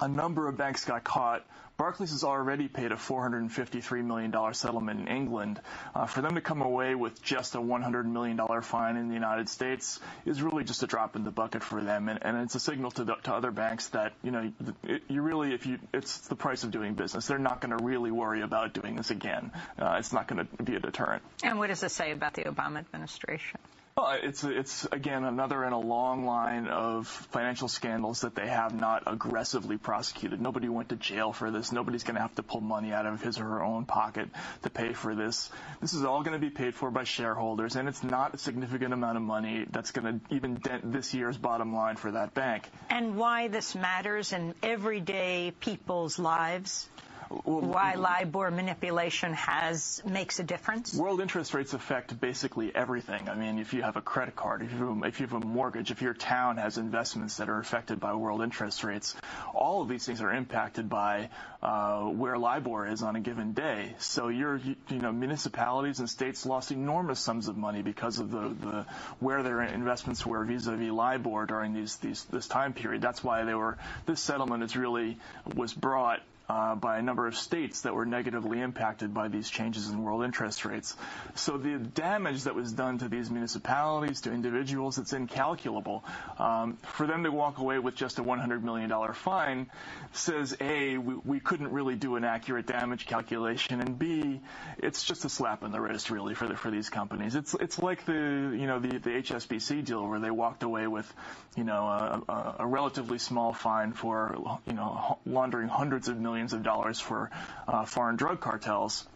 A number of banks got caught. Barclays has already paid a $453 million settlement in England. Uh, for them to come away with just a $100 million fine in the United States is really just a drop in the bucket for them, and, and it's a signal to, the, to other banks that you know it, you really, if you, it's the price of doing business. They're not going to really worry about doing this again. Uh, it's not going to be a deterrent. And what does this say about the Obama administration? Well, it's it's again another in a long line of financial scandals that they have not aggressively prosecuted. Nobody went to jail for this. Nobody's going to have to pull money out of his or her own pocket to pay for this. This is all going to be paid for by shareholders, and it's not a significant amount of money that's going to even dent this year's bottom line for that bank. And why this matters in everyday people's lives? Why LIBOR manipulation has makes a difference? World interest rates affect basically everything. I mean, if you have a credit card, if you if you have a mortgage, if your town has investments that are affected by world interest rates, all of these things are impacted by uh, where LIBOR is on a given day. So your you know municipalities and states lost enormous sums of money because of the, the where their investments were vis-a-vis LIBOR during these these this time period. That's why they were this settlement is really was brought uh, by a number of states that were negatively impacted by these changes in world interest rates. So the damage that was done to these municipalities, to individuals, it's incalculable. Um, for them to walk away with just a $100 million fine says, A, we, we couldn't really do an accurate damage calculation, and B, it's just a slap in the wrist, really, for the, for these companies. It's it's like the you know the, the HSBC deal where they walked away with you know a, a, relatively small fine for you know laundering hundreds of millions of dollars for uh, foreign drug cartels.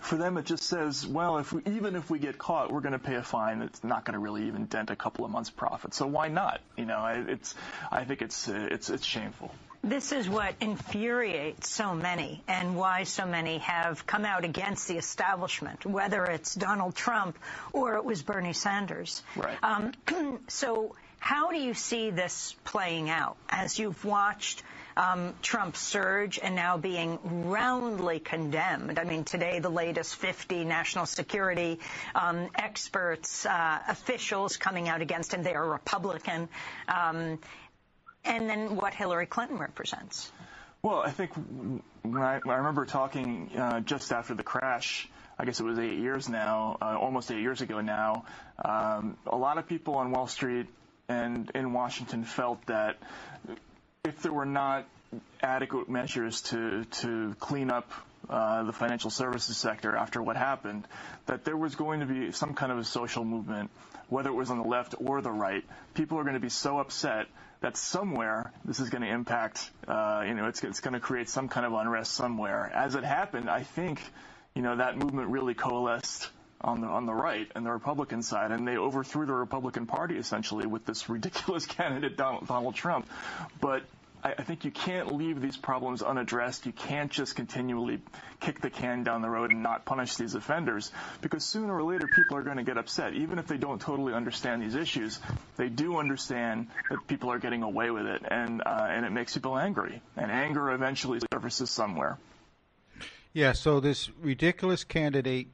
For them, it just says, well, if we, even if we get caught, we're going to pay a fine that's not going to really even dent a couple of months' profit. So why not? You know, it's I think it's it's it's shameful. This is what infuriates so many and why so many have come out against the establishment, whether it's Donald Trump or it was Bernie Sanders. Right. Um, so how do you see this playing out as you've watched um, Trump surge and now being roundly condemned? I mean, today the latest 50 national security um, experts, uh, officials coming out against him. They are Republican. Um, and then what Hillary Clinton represents. Well, I think when I, I remember talking uh, just after the crash, I guess it was eight years now, uh, almost eight years ago now, um, a lot of people on Wall Street and in Washington felt that if there were not adequate measures to, to clean up uh, the financial services sector after what happened, that there was going to be some kind of a social movement, whether it was on the left or the right. People are going to be so upset that somewhere this is going to impact, uh, you know, it's, it's going to create some kind of unrest somewhere. As it happened, I think, you know, that movement really coalesced on the on the right and the Republican side, and they overthrew the Republican Party essentially with this ridiculous candidate Donald, Donald Trump. But I, I think you can't leave these problems unaddressed. You can't just continually kick the can down the road and not punish these offenders because sooner or later people are going to get upset. Even if they don't totally understand these issues, they do understand that people are getting away with it, and uh, and it makes people angry. And anger eventually surfaces somewhere. Yeah, so this ridiculous candidate,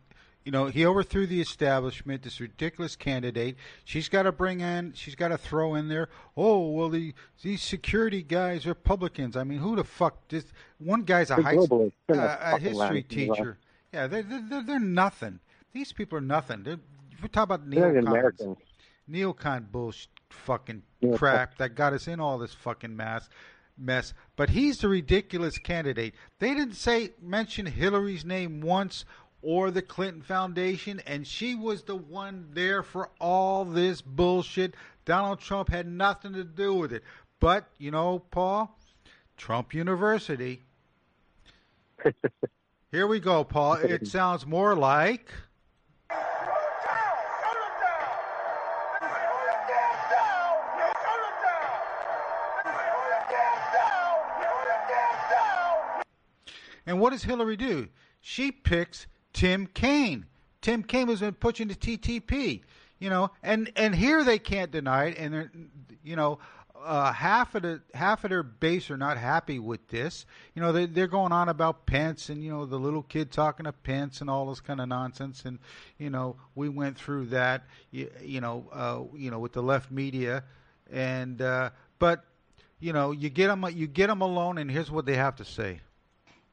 you know, he overthrew the establishment. This ridiculous candidate, she's got to bring in, she's got to throw in there. Oh well, the these security guys, Republicans. I mean, who the fuck? This one guy's a high uh, a history teacher. Yeah, they're, they're they're nothing. These people are nothing. They're, we talk about neocons, neocon bullshit, fucking Yeah, crap that got us in all this fucking mess mess. But he's the ridiculous candidate. They didn't say mention Hillary's name once or the Clinton Foundation, and she was the one there for all this bullshit. Donald Trump had nothing to do with it. But you know, Paul, Trump University. Here we go, Paul. It sounds more like. And what does Hillary do? She picks Tim Kaine. Tim Kaine has been pushing the TTP, you know, and and here they can't deny it, and they're, you know, uh, half of the half of their base are not happy with this. You know, they, they're going on about Pence and you know the little kid talking to Pence and all this kind of nonsense. And you know, we went through that. You, you know, uh, you know, with the left media, and uh, but you know, you get them you get them alone, and here's what they have to say.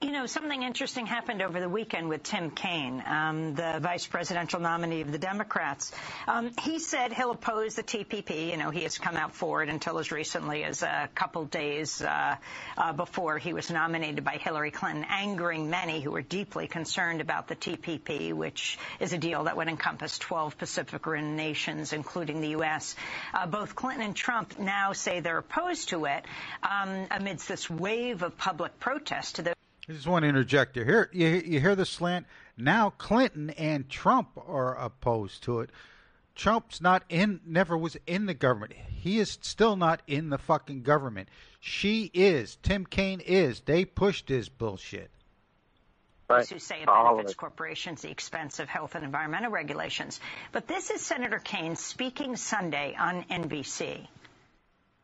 You know, something interesting happened over the weekend with Tim Kaine, um, the vice presidential nominee of the Democrats. Um, he said he'll oppose the TPP. You know, he has come out for it until as recently as a couple days uh, uh, before he was nominated by Hillary Clinton, angering many who were deeply concerned about the TPP, which is a deal that would encompass 12 Pacific Rim nations, including the U.S. Uh, both Clinton and Trump now say they're opposed to it um, amidst this wave of public protest to the I just want to interject here. You, you hear the slant? Now Clinton and Trump are opposed to it. Trump's not in, never was in the government. He is still not in the fucking government. She is. Tim Kaine is. They pushed this bullshit. Right. Who say it benefits corporations the expense of health and environmental regulations. But this is Senator Kaine speaking Sunday on NBC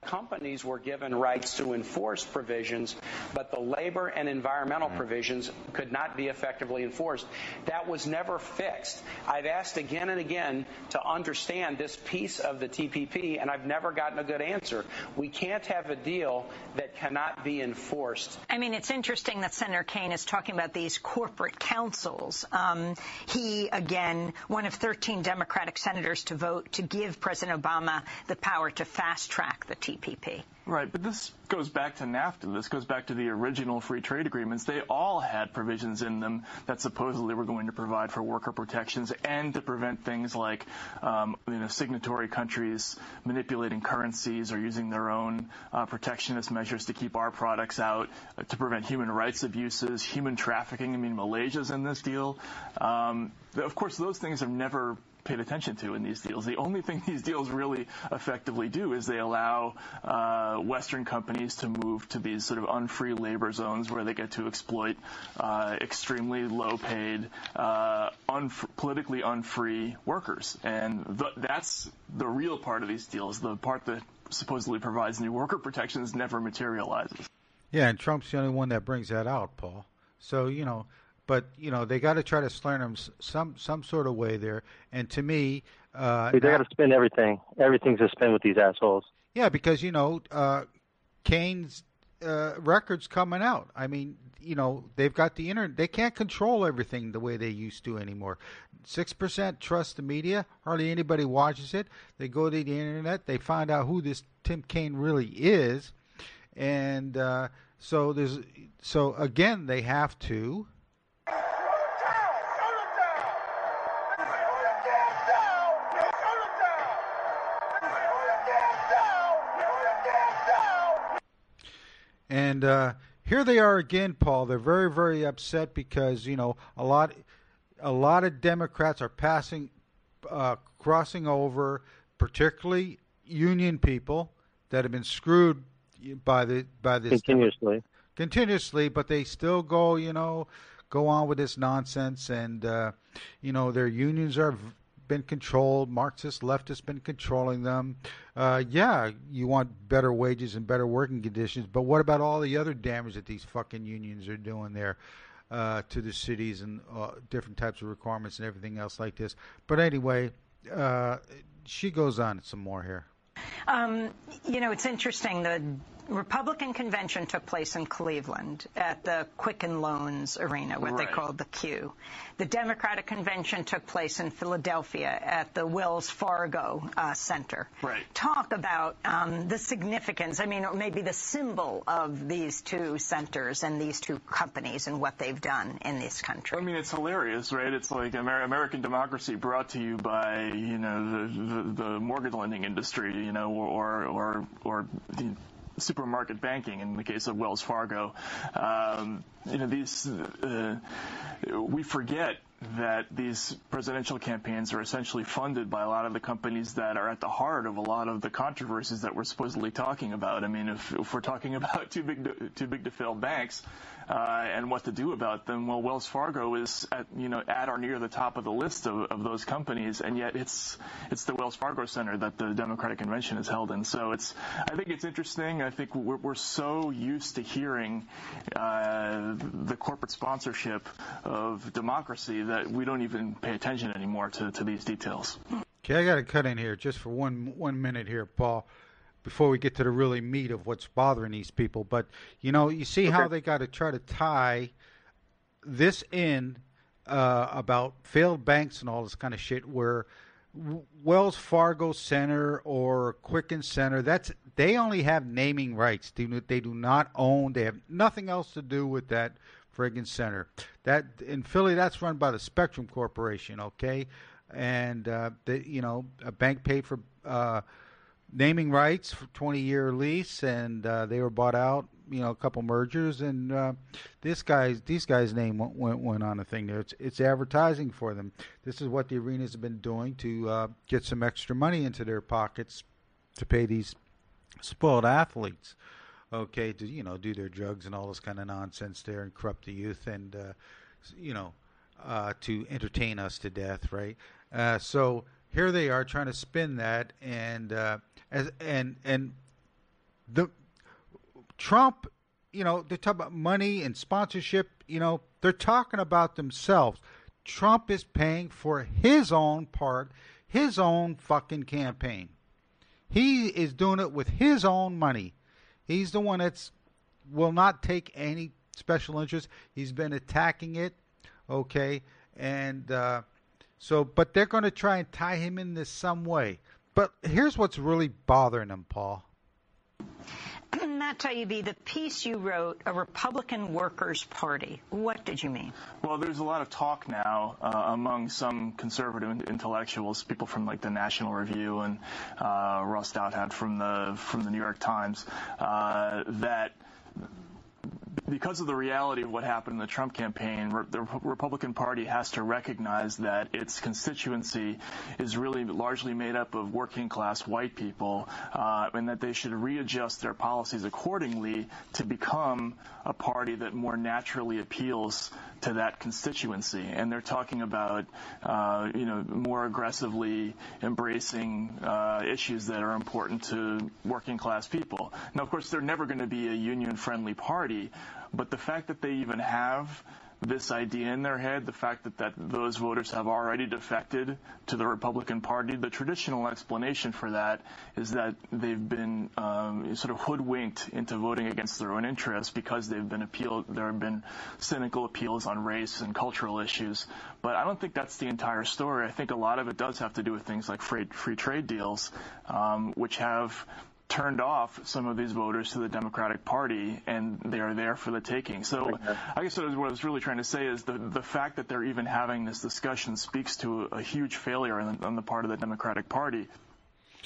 companies were given rights to enforce provisions, but the labor and environmental provisions could not be effectively enforced. That was never fixed. I've asked again and again to understand this piece of the TPP, and I've never gotten a good answer. We can't have a deal that cannot be enforced. I mean, it's interesting that Senator Kaine is talking about these corporate councils. Um, he, again, one of 13 Democratic senators to vote to give President Obama the power to fast track the TPP. Right, but this goes back to NAFTA. This goes back to the original free trade agreements. They all had provisions in them that supposedly were going to provide for worker protections and to prevent things like um, you know, signatory countries manipulating currencies or using their own uh, protectionist measures to keep our products out, uh, to prevent human rights abuses, human trafficking. I mean, Malaysia's in this deal. Um, of course, those things have never paid attention to in these deals. The only thing these deals really effectively do is they allow uh, Western companies to move to these sort of unfree labor zones where they get to exploit uh, extremely low-paid, uh, unf- politically unfree workers, and th- that's the real part of these deals. The part that supposedly provides new worker protections never materializes. Yeah, and Trump's the only one that brings that out, Paul. So you know, but you know they got to try to slant them some some sort of way there. And to me, uh, they got to spin everything. Everything's a spin with these assholes. Yeah, because you know uh, Kaine's uh, records coming out. I mean, you know they've got the internet. They can't control everything the way they used to anymore. Six percent trust the media. Hardly anybody watches it. They go to the internet. They find out who this Tim Kaine really is, and uh, so there's so again they have to And uh, here they are again, Paul. They're very, very upset because you know a lot, a lot of Democrats are passing, uh, crossing over, particularly union people that have been screwed by the by this continuously, continuously, but they still go, you know, go on with this nonsense, and uh, you know their unions are been controlled. Marxist leftists been controlling them. Uh, yeah, you want better wages and better working conditions, but what about all the other damage that these fucking unions are doing there uh, to the cities and uh, different types of requirements and everything else like this? But anyway, uh, she goes on some more here. Um, you know, it's interesting. The Republican convention took place in Cleveland at the Quicken Loans Arena, what Right. they called the Q. The Democratic convention took place in Philadelphia at the Wells Fargo uh, Center. Right. Talk about um, the significance, I mean, or maybe the symbol of these two centers and these two companies and what they've done in this country. I mean, it's hilarious, right? It's like Amer- American democracy brought to you by, you know, the, the, the mortgage lending industry, you know, or or or the supermarket banking in the case of Wells Fargo. Um, you know, these uh, we forget that these presidential campaigns are essentially funded by a lot of the companies that are at the heart of a lot of the controversies that we're supposedly talking about. I mean, if, if we're talking about too big to, too big to fail banks and what to do about them, well, Wells Fargo is at you know at or near the top of the list of, of those companies, and yet it's it's the Wells Fargo Center that the Democratic Convention is held in. So it's I think it's interesting. I think we're, we're so used to hearing uh, the corporate sponsorship of democracy that we don't even pay attention anymore to, to these details. Okay, I got to cut in here just for one one minute here, Paul, before we get to the really meat of what's bothering these people. But you know, you see how they got to try to tie this in uh, about failed banks and all this kind of shit, where Wells Fargo Center or Quicken Center, that's they only have naming rights. They, do- they do not own. They have nothing else to do with that friggin' center. That in Philly, that's run by the Spectrum Corporation. Okay, and uh, the, you know a bank paid for uh, naming rights for 20 year lease, and uh, they were bought out. You know, a couple mergers, and uh, this guy's these guys' name went, went went on a thing there. It's it's advertising for them. This is what the arenas have been doing to uh, get some extra money into their pockets to pay these spoiled athletes. Okay, to you know do their drugs and all this kind of nonsense there and corrupt the youth and uh, you know uh, to entertain us to death, right? Uh, so here they are trying to spin that and uh, as and and the Trump, you know, they talk about money and sponsorship. You know, they're talking about themselves. Trump is paying for his own part, his own fucking campaign. He is doing it with his own money. He's the one that's will not take any special interest. He's been attacking it, okay, and uh, so, but they're going to try and tie him in this some way. But here's what's really bothering them, Paul. Matt Taibbi, the piece you wrote, A Republican Workers' Party, what did you mean? Well, there's a lot of talk now uh, among some conservative intellectuals, people from like the National Review and uh, Ross Douthat from the from the New York Times, uh, that because of the reality of what happened in the Trump campaign, the Re- Republican Party has to recognize that its constituency is really largely made up of working class white people, uh, and that they should readjust their policies accordingly to become a party that more naturally appeals to that constituency. And they're talking about, uh, you know, more aggressively embracing uh, issues that are important to working class people. Now, of course, they're never going to be a union-friendly party, but the fact that they even have this idea in their head, the fact that, that those voters have already defected to the Republican Party, the traditional explanation for that is that they've been um, sort of hoodwinked into voting against their own interests because they've been appealed, there have been cynical appeals on race and cultural issues. But I don't think that's the entire story. I think a lot of it does have to do with things like free, free trade deals, um, which have turned off some of these voters to the Democratic Party, and they are there for the taking. So I guess what I was- what I was really trying to say is the the fact that they're even having this discussion speaks to a, a huge failure on the, on the part of the Democratic Party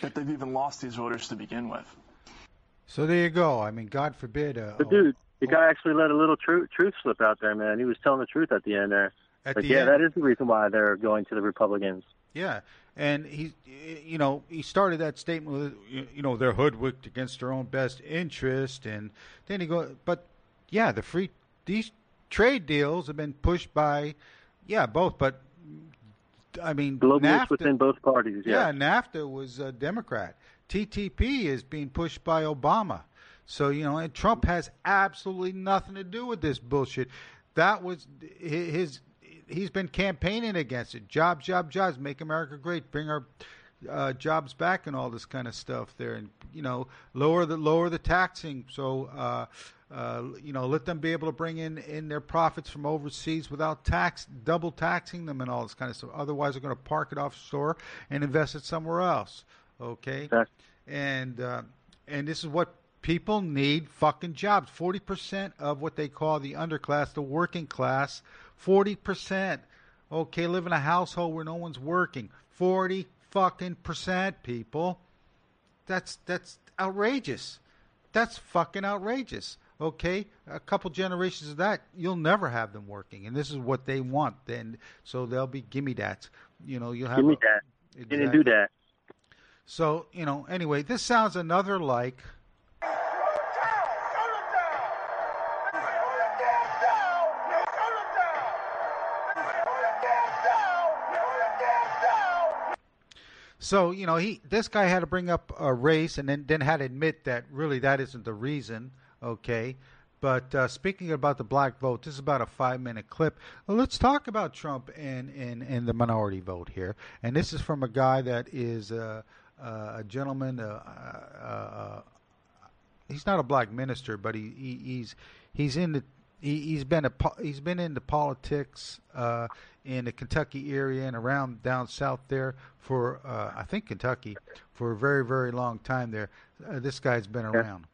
that they've even lost these voters to begin with. So there you go. I mean, God forbid. Uh, But dude, the guy actually let a little truth truth slip out there, man. He was telling the truth at the end there. At like, the yeah, end. that is the reason why they're going to the Republicans. Yeah, and he, you know, he started that statement with, you know, they're hoodwinked against their own best interest, and then he go, but yeah, the free these trade deals have been pushed by, yeah, both, but I mean, Globalists NAFTA, within both parties. yeah, Yeah. NAFTA was a Democrat. TTP is being pushed by Obama. So, you know, and Trump has absolutely nothing to do with this bullshit. That was his he's been campaigning against it. Jobs, job, jobs, make America great, bring our uh, jobs back and all this kind of stuff there, and you know lower the lower the taxing. So uh, uh, you know let them be able to bring in in their profits from overseas without tax double taxing them and all this kind of stuff. Otherwise, they're going to park it offshore and invest it somewhere else. Okay, and uh, and this is what people need fucking jobs. Forty percent of what they call the underclass, the working class, forty percent. Okay, live in a household where no one's working. Forty fucking percent, people. That's that's outrageous. That's fucking outrageous. Okay, a couple generations of that, you'll never have them working, and this is what they want. Then, so they'll be gimme that. You know, you'll have Give me a- that. Didn't do that. So you know, anyway, this sounds another like. So you know, he this guy had to bring up a race, and then then had to admit that really that isn't the reason. Okay, but uh, speaking about the black vote, this is about a five minute clip. Well, let's talk about Trump and, and and the minority vote here. And this is from a guy that is uh, uh, a gentleman. Uh, uh, he's not a black minister, but he, he he's he's in the he, he's been a he's been into politics uh, in the Kentucky area and around down south there for uh, I think Kentucky for a very very long time there. Uh, this guy's been around.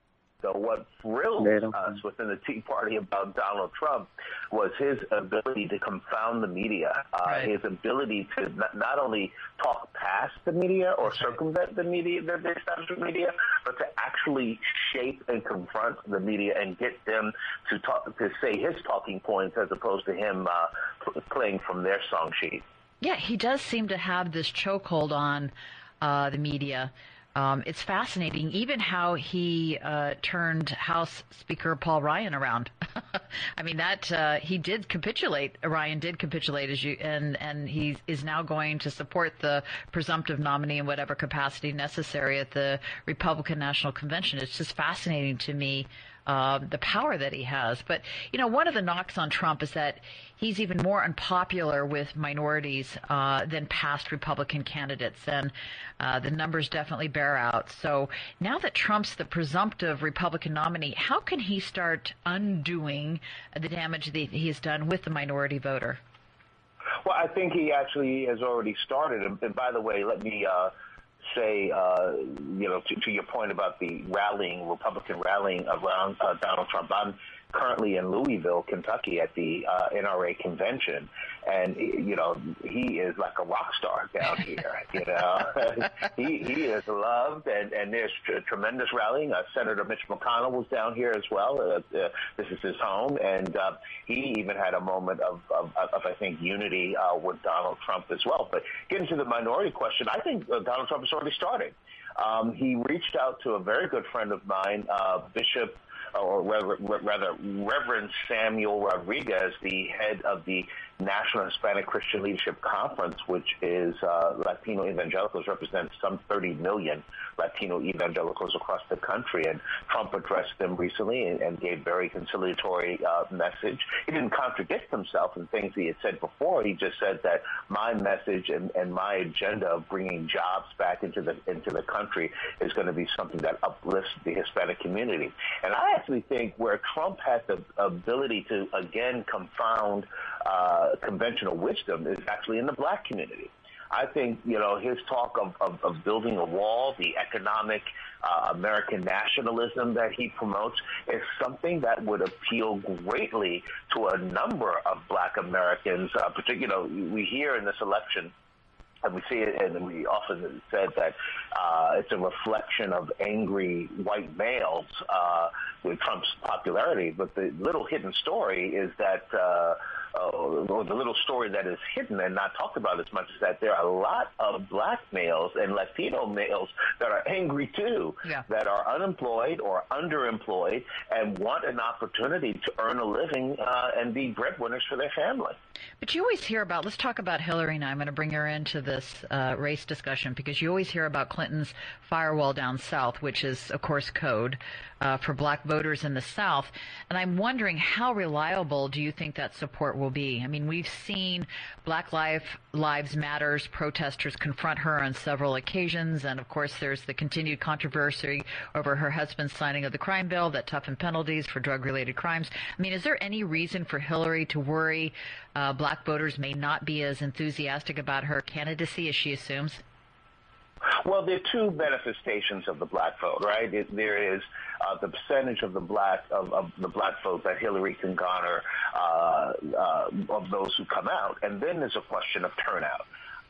So what thrilled us within the Tea Party about Donald Trump was his ability to confound the media, uh, his ability to not, not only talk past the media or circumvent the media, the, the establishment media, but to actually shape and confront the media and get them to talk to say his talking points as opposed to him uh, playing from their song sheet. Yeah, he does seem to have this chokehold on uh, the media. Um, it's fascinating, even how he uh, turned House Speaker Paul Ryan around. I mean, that uh, he did capitulate. Ryan did capitulate, as you and and he is now going to support the presumptive nominee in whatever capacity necessary at the Republican National Convention. It's just fascinating to me the power that he has. But you know, one of the knocks on Trump is that he's even more unpopular with minorities uh, than past Republican candidates, and uh, the numbers definitely bear out. So now that Trump's the presumptive Republican nominee, how can he start undoing the damage that he has done with the minority voter? Well, I think he actually has already started. And, and by the way, let me uh, say, uh, you know, to, to your point about the rallying, Republican rallying around uh, Donald Trump. I'm currently in Louisville, Kentucky, at the uh, NRA convention, and you know, he is like a rock star down here. you know, he he is loved, and and there's tr- tremendous rallying. Uh, Senator Mitch McConnell was down here as well. Uh, uh, this is his home, and uh, he even had a moment of of, of I think unity uh, with Donald Trump as well. But getting to the minority question, I think uh, Donald Trump has already started. Um, he reached out to a very good friend of mine, uh, Bishop or rather, Reverend Samuel Rodriguez, the head of the National Hispanic Christian Leadership Conference, which is uh, Latino evangelicals, represents some 30 million Latino evangelicals across the country. And Trump addressed them recently and, and gave very conciliatory uh, message. He didn't contradict himself in things he had said before. He just said that my message and, and my agenda of bringing jobs back into the into the country is going to be something that uplifts the Hispanic community. And I actually think where Trump has the ability to again confound uh, conventional wisdom is actually in the black community. I think, you know, his talk of, of, of building a wall, the economic uh, American nationalism that he promotes is something that would appeal greatly to a number of black Americans. Uh, particularly, we hear in this election and we see it, and we often said that uh, it's a reflection of angry white males uh, with Trump's popularity. But the little hidden story is that, uh, or the little story that is hidden and not talked about as much, is that there are a lot of black males and Latino males that are angry too, Yeah. that are unemployed or underemployed and want an opportunity to earn a living uh, and be breadwinners for their family. But you always hear about, let's talk about Hillary now. I'm going to bring her into this uh, race discussion because you always hear about Clinton's firewall down south, which is, of course, code uh, for black voters in the South. And I'm wondering how reliable do you think that support will be. I mean, we've seen Black Life, Lives Matters protesters confront her on several occasions, and of course, there's the continued controversy over her husband's signing of the crime bill that toughened penalties for drug-related crimes. I mean, is there any reason for Hillary to worry uh, black voters may not be as enthusiastic about her candidacy as she assumes? Well, there are two manifestations of the black vote, right? It, there is uh, the percentage of the black of, of, the black vote that Hillary can garner uh, uh, of those who come out, and then there's a question of turnout.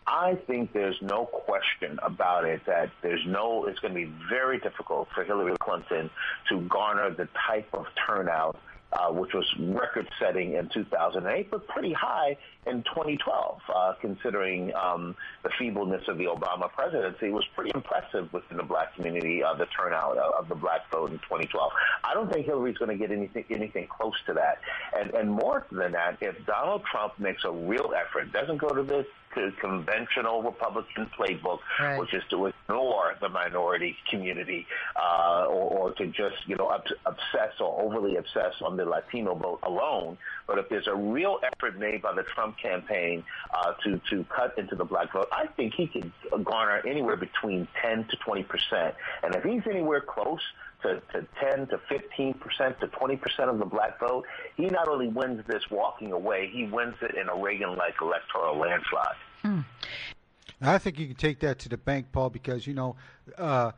I think there's no question about it that there's no. It's going to be very difficult for Hillary Clinton to garner the type of turnout uh, which was record-setting in 2008, but pretty high in 2012, uh, considering um, the feebleness of the Obama presidency. Was pretty impressive within the black community, uh, the turnout of the black vote in 2012. I don't think Hillary's going to get anything anything close to that. And, and more than that, if Donald Trump makes a real effort, doesn't go to the conventional Republican playbook, right. which is to ignore the minority community uh, or, or, to just you know obsess or overly obsess on the Latino vote alone. But if there's a real effort made by the Trump campaign uh, to to cut into the black vote, I think he could garner anywhere between 10 to 20 percent. And if he's anywhere close to, to 10 to 15 percent to 20 percent of the black vote, he not only wins this walking away, he wins it in a Reagan-like electoral landslide. Hmm. I think you can take that to the bank, Paul, because you know, uh,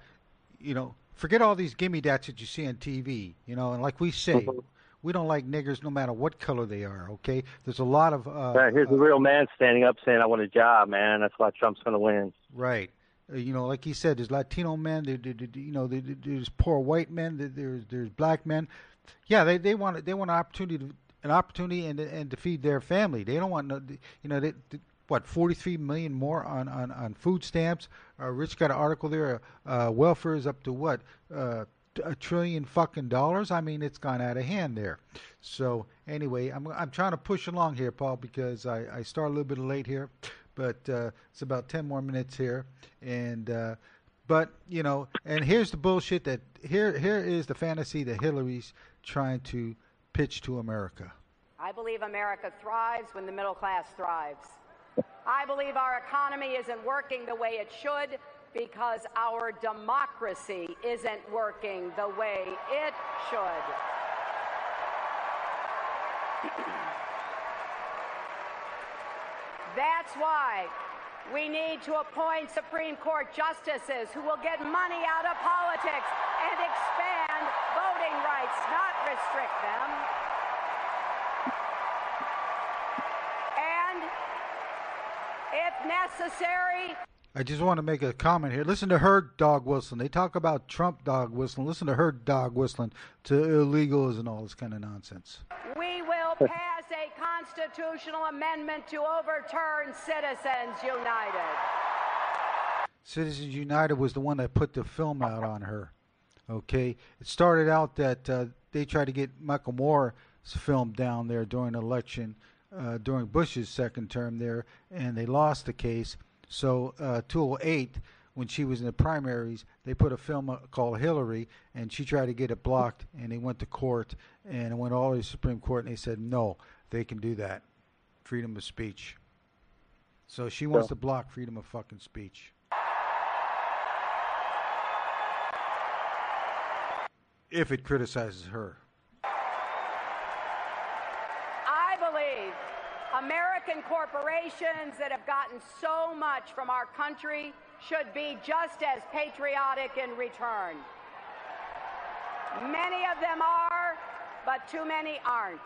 you know, forget all these gimme dats that you see on TV. You know, and like we say, mm-hmm. we don't like niggers no matter what color they are. Okay, there's a lot of. Uh, here's a real man standing up saying, "I want a job, man. That's why Trump's going to win." Right. Uh, you know, like he said, there's Latino men. There, there, there, you know, there's poor white men. There's there's black men. Yeah, they they want they want an opportunity to, an opportunity and and to feed their family. They don't want no, you know, they, what 43 million more on on, on food stamps. Uh, Rich got an article there. Uh, welfare is up to what uh, a trillion fucking dollars. I mean, it's gone out of hand there. So anyway, I'm I'm trying to push along here, Paul, because I I start a little bit late here, but uh, it's about 10 more minutes here, and. Uh, but you know, and here's the bullshit that here here is the fantasy that Hillary's trying to pitch to America. I believe America thrives when the middle class thrives. I believe our economy isn't working the way it should because our democracy isn't working the way it should. That's why we need to appoint Supreme Court justices who will get money out of politics and expand voting rights, not restrict them. if necessary. I just want to make a comment here. Listen to her dog whistling. They talk about Trump dog whistling. Listen to her dog whistling to illegals and all this kind of nonsense. We will pass a constitutional amendment to overturn Citizens United. Citizens United was the one that put the film out on her. Okay, it started out that uh, they tried to get Michael Moore's film down there during the election uh, during Bush's second term there, and they lost the case. So uh, 2008, when she was in the primaries, they put a film called Hillary, and she tried to get it blocked, and they went to court, and it went all the way to the Supreme Court, and they said no, they can do that, freedom of speech. So she wants yeah. to block freedom of fucking speech. If it criticizes her. Corporations that have gotten so much from our country should be just as patriotic in return. Many of them are, but too many aren't.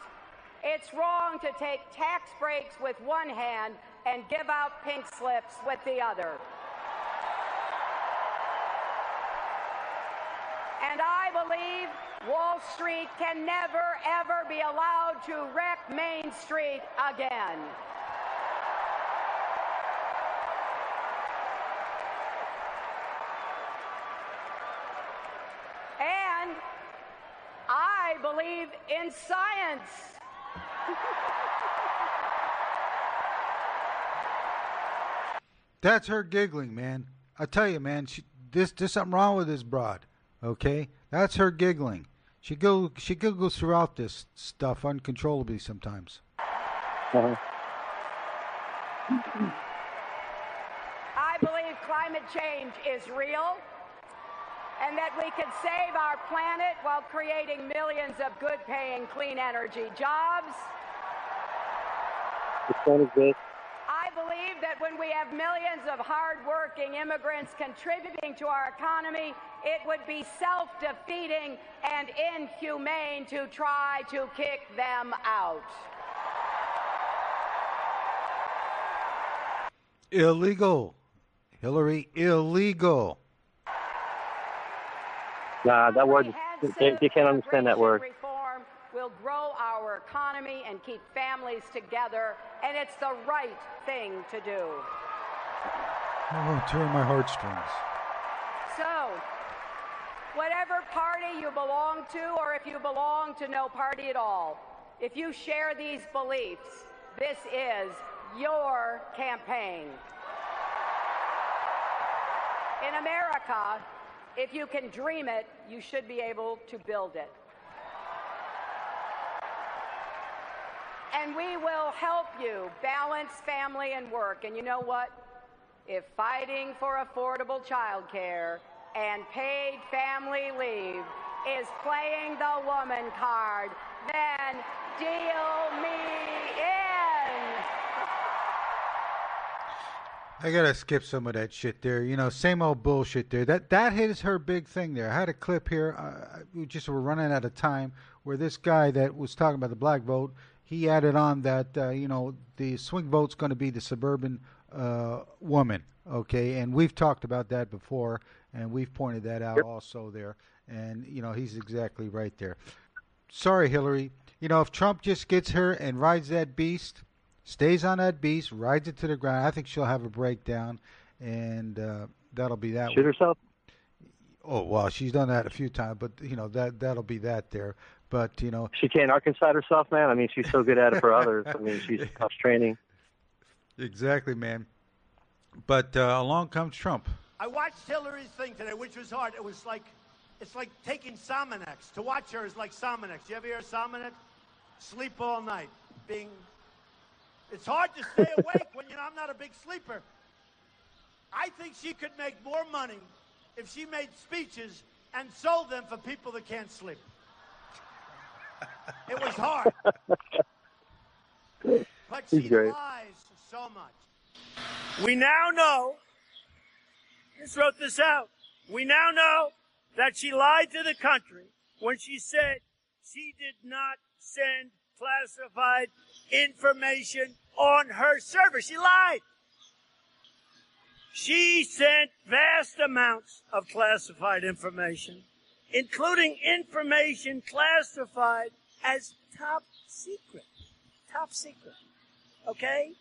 It's wrong to take tax breaks with one hand and give out pink slips with the other. And I believe Wall Street can never, ever be allowed to wreck Main Street again. And I believe in science. That's her giggling, man. I tell you, man, she, this there's something wrong with this broad. Okay, that's her giggling. She go she giggles throughout this stuff uncontrollably sometimes. Uh-huh. I believe climate change is real and that we can save our planet while creating millions of good paying clean energy jobs. Which one is this? I believe that when we have millions of hard-working immigrants contributing to our economy, it would be self defeating and inhumane to try to kick them out. Illegal. Hillary, illegal. Nah, that word, they, they can't understand that word. Reform will grow our economy and keep families together, and it's the right thing to do. Oh, tearing my heartstrings. So, whatever party you belong to, or if you belong to no party at all, if you share these beliefs, this is your campaign. In America, if you can dream it, you should be able to build it. And we will help you balance family and work. And you know what? If fighting for affordable child care and paid family leave is playing the woman card, then deal me in. I gotta skip some of that shit there. You know, same old bullshit there. That that is her big thing there. I had a clip here. Uh, we just were running out of time where this guy that was talking about the black vote, he added on that uh, you know the swing vote's going to be the suburban uh, woman. Okay, and we've talked about that before, and we've pointed that out also there. And you know, he's exactly right there. Sorry, Hillary. You know, if Trump just gets her and rides that beast stays on that beast, rides it to the ground. I think she'll have a breakdown, and uh, that'll be that. Shoot one. herself? Oh well, she's done that a few times, but you know that that'll be that there. But you know, She can't Arkansas herself, man. I mean, she's so good at it for others. I mean, she's tough training. exactly, man. But uh, along comes Trump. I watched Hillary's thing today, which was hard. It was like, it's like taking Sominex. To watch her is like Sominex. You ever hear of Sominex? Sleep all night, being it's hard to stay awake when you know I'm not a big sleeper. I think she could make more money if she made speeches and sold them for people that can't sleep. It was hard. But she great. lies so much. We now know, just wrote this out, we now know that she lied to the country when she said she did not send classified information on her server. She lied. She sent vast amounts of classified information, including information classified as top secret. Top secret. Okay?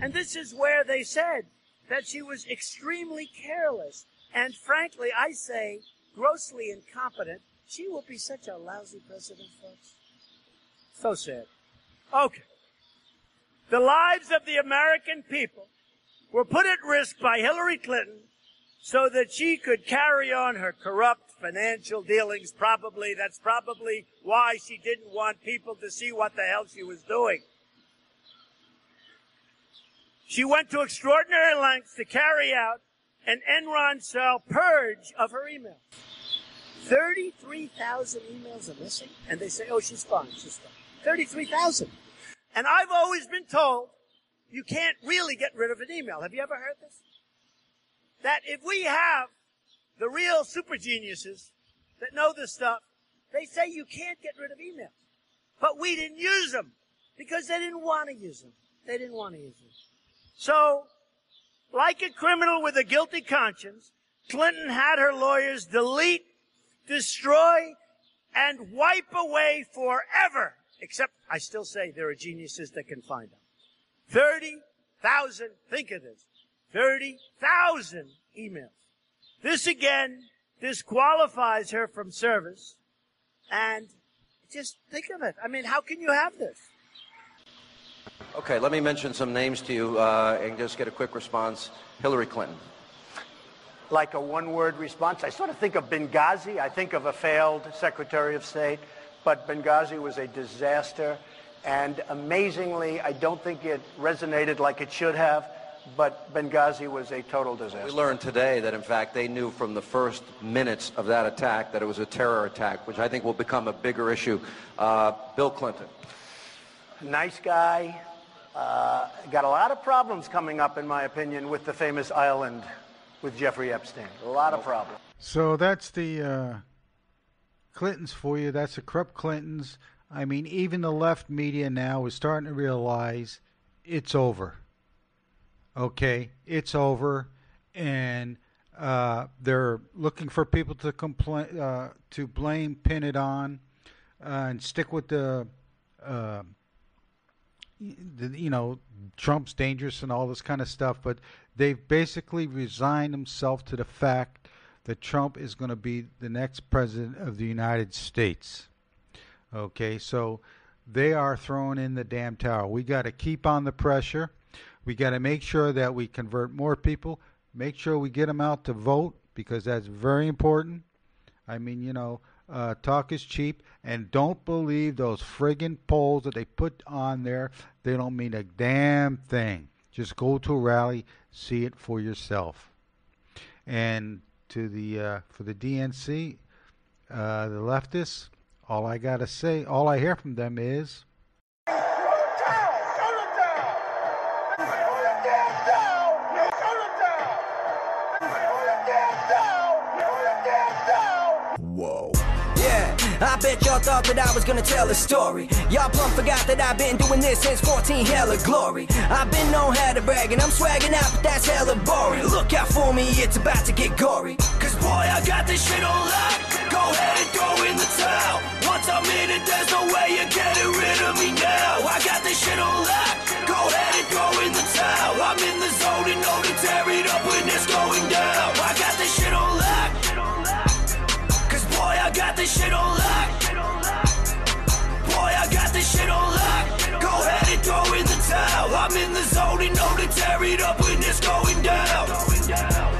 And this is where they said that she was extremely careless and, frankly, I say, grossly incompetent. She will be such a lousy president, folks. So sad. Okay. The lives of the American people were put at risk by Hillary Clinton so that she could carry on her corrupt financial dealings. Probably, that's probably why she didn't want people to see what the hell she was doing. She went to extraordinary lengths to carry out an Enron style purge of her emails. 33,000 emails are missing, and they say, oh, she's fine, she's fine. 33,000. And I've always been told you can't really get rid of an email. Have you ever heard this? That if we have the real super geniuses that know this stuff, they say you can't get rid of emails. But we didn't use them because they didn't want to use them. They didn't want to use them. So, like a criminal with a guilty conscience, Clinton had her lawyers delete, destroy, and wipe away forever. Except, I still say there are geniuses that can find them. 30,000, think of this, 30,000 emails. This again disqualifies her from service. And just think of it. I mean, how can you have this? Okay, let me mention some names to you uh, and just get a quick response. Hillary Clinton. like a one-word response. I sort of think of Benghazi. I think of a failed Secretary of State, but Benghazi was a disaster. And amazingly, I don't think it resonated like it should have, but Benghazi was a total disaster. We learned today that, in fact, they knew from the first minutes of that attack that it was a terror attack, which I think will become a bigger issue. Uh, Bill Clinton. Nice guy. Uh, got a lot of problems coming up, in my opinion, with the famous island with Jeffrey Epstein. A lot of problems. So that's the uh, Clintons for you. That's the corrupt Clintons. I mean, even the left media now is starting to realize it's over. Okay, it's over, and uh, they're looking for people to complain, uh, to blame, pin it on, uh, and stick with the, uh, the, you know, Trump's dangerous and all this kind of stuff. But they've basically resigned themselves to the fact that Trump is going to be the next president of the United States. Okay, so they are throwing in the damn towel. We got to keep on the pressure. We got to make sure that we convert more people. Make sure we get them out to vote because that's very important. I mean, you know, uh, talk is cheap, and don't believe those friggin' polls that they put on there. They don't mean a damn thing. Just go to a rally, see it for yourself. And to the uh, for the DNC, uh, the leftists, all I gotta say, all I hear from them is. I bet y'all thought that I was gonna tell a story. Y'all plumb forgot that I've been doing this since 14 hella glory. I've been known how to brag and I'm swagging out, but that's hella boring. Look out for me, it's about to get gory. Cause boy, I got this shit on lock. Go ahead and throw in the towel. Once I'm in it, there's no way you're getting rid of me now. I got this shit on lock. Go ahead and throw in the towel. I'm in the zone and know to tear it up when it's going down. I got this shit on lock. Cause boy, I got this shit on lock. On lock. Go ahead and throw in the towel. I'm in the zone and know to tear it up when it's going down.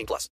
18 plus.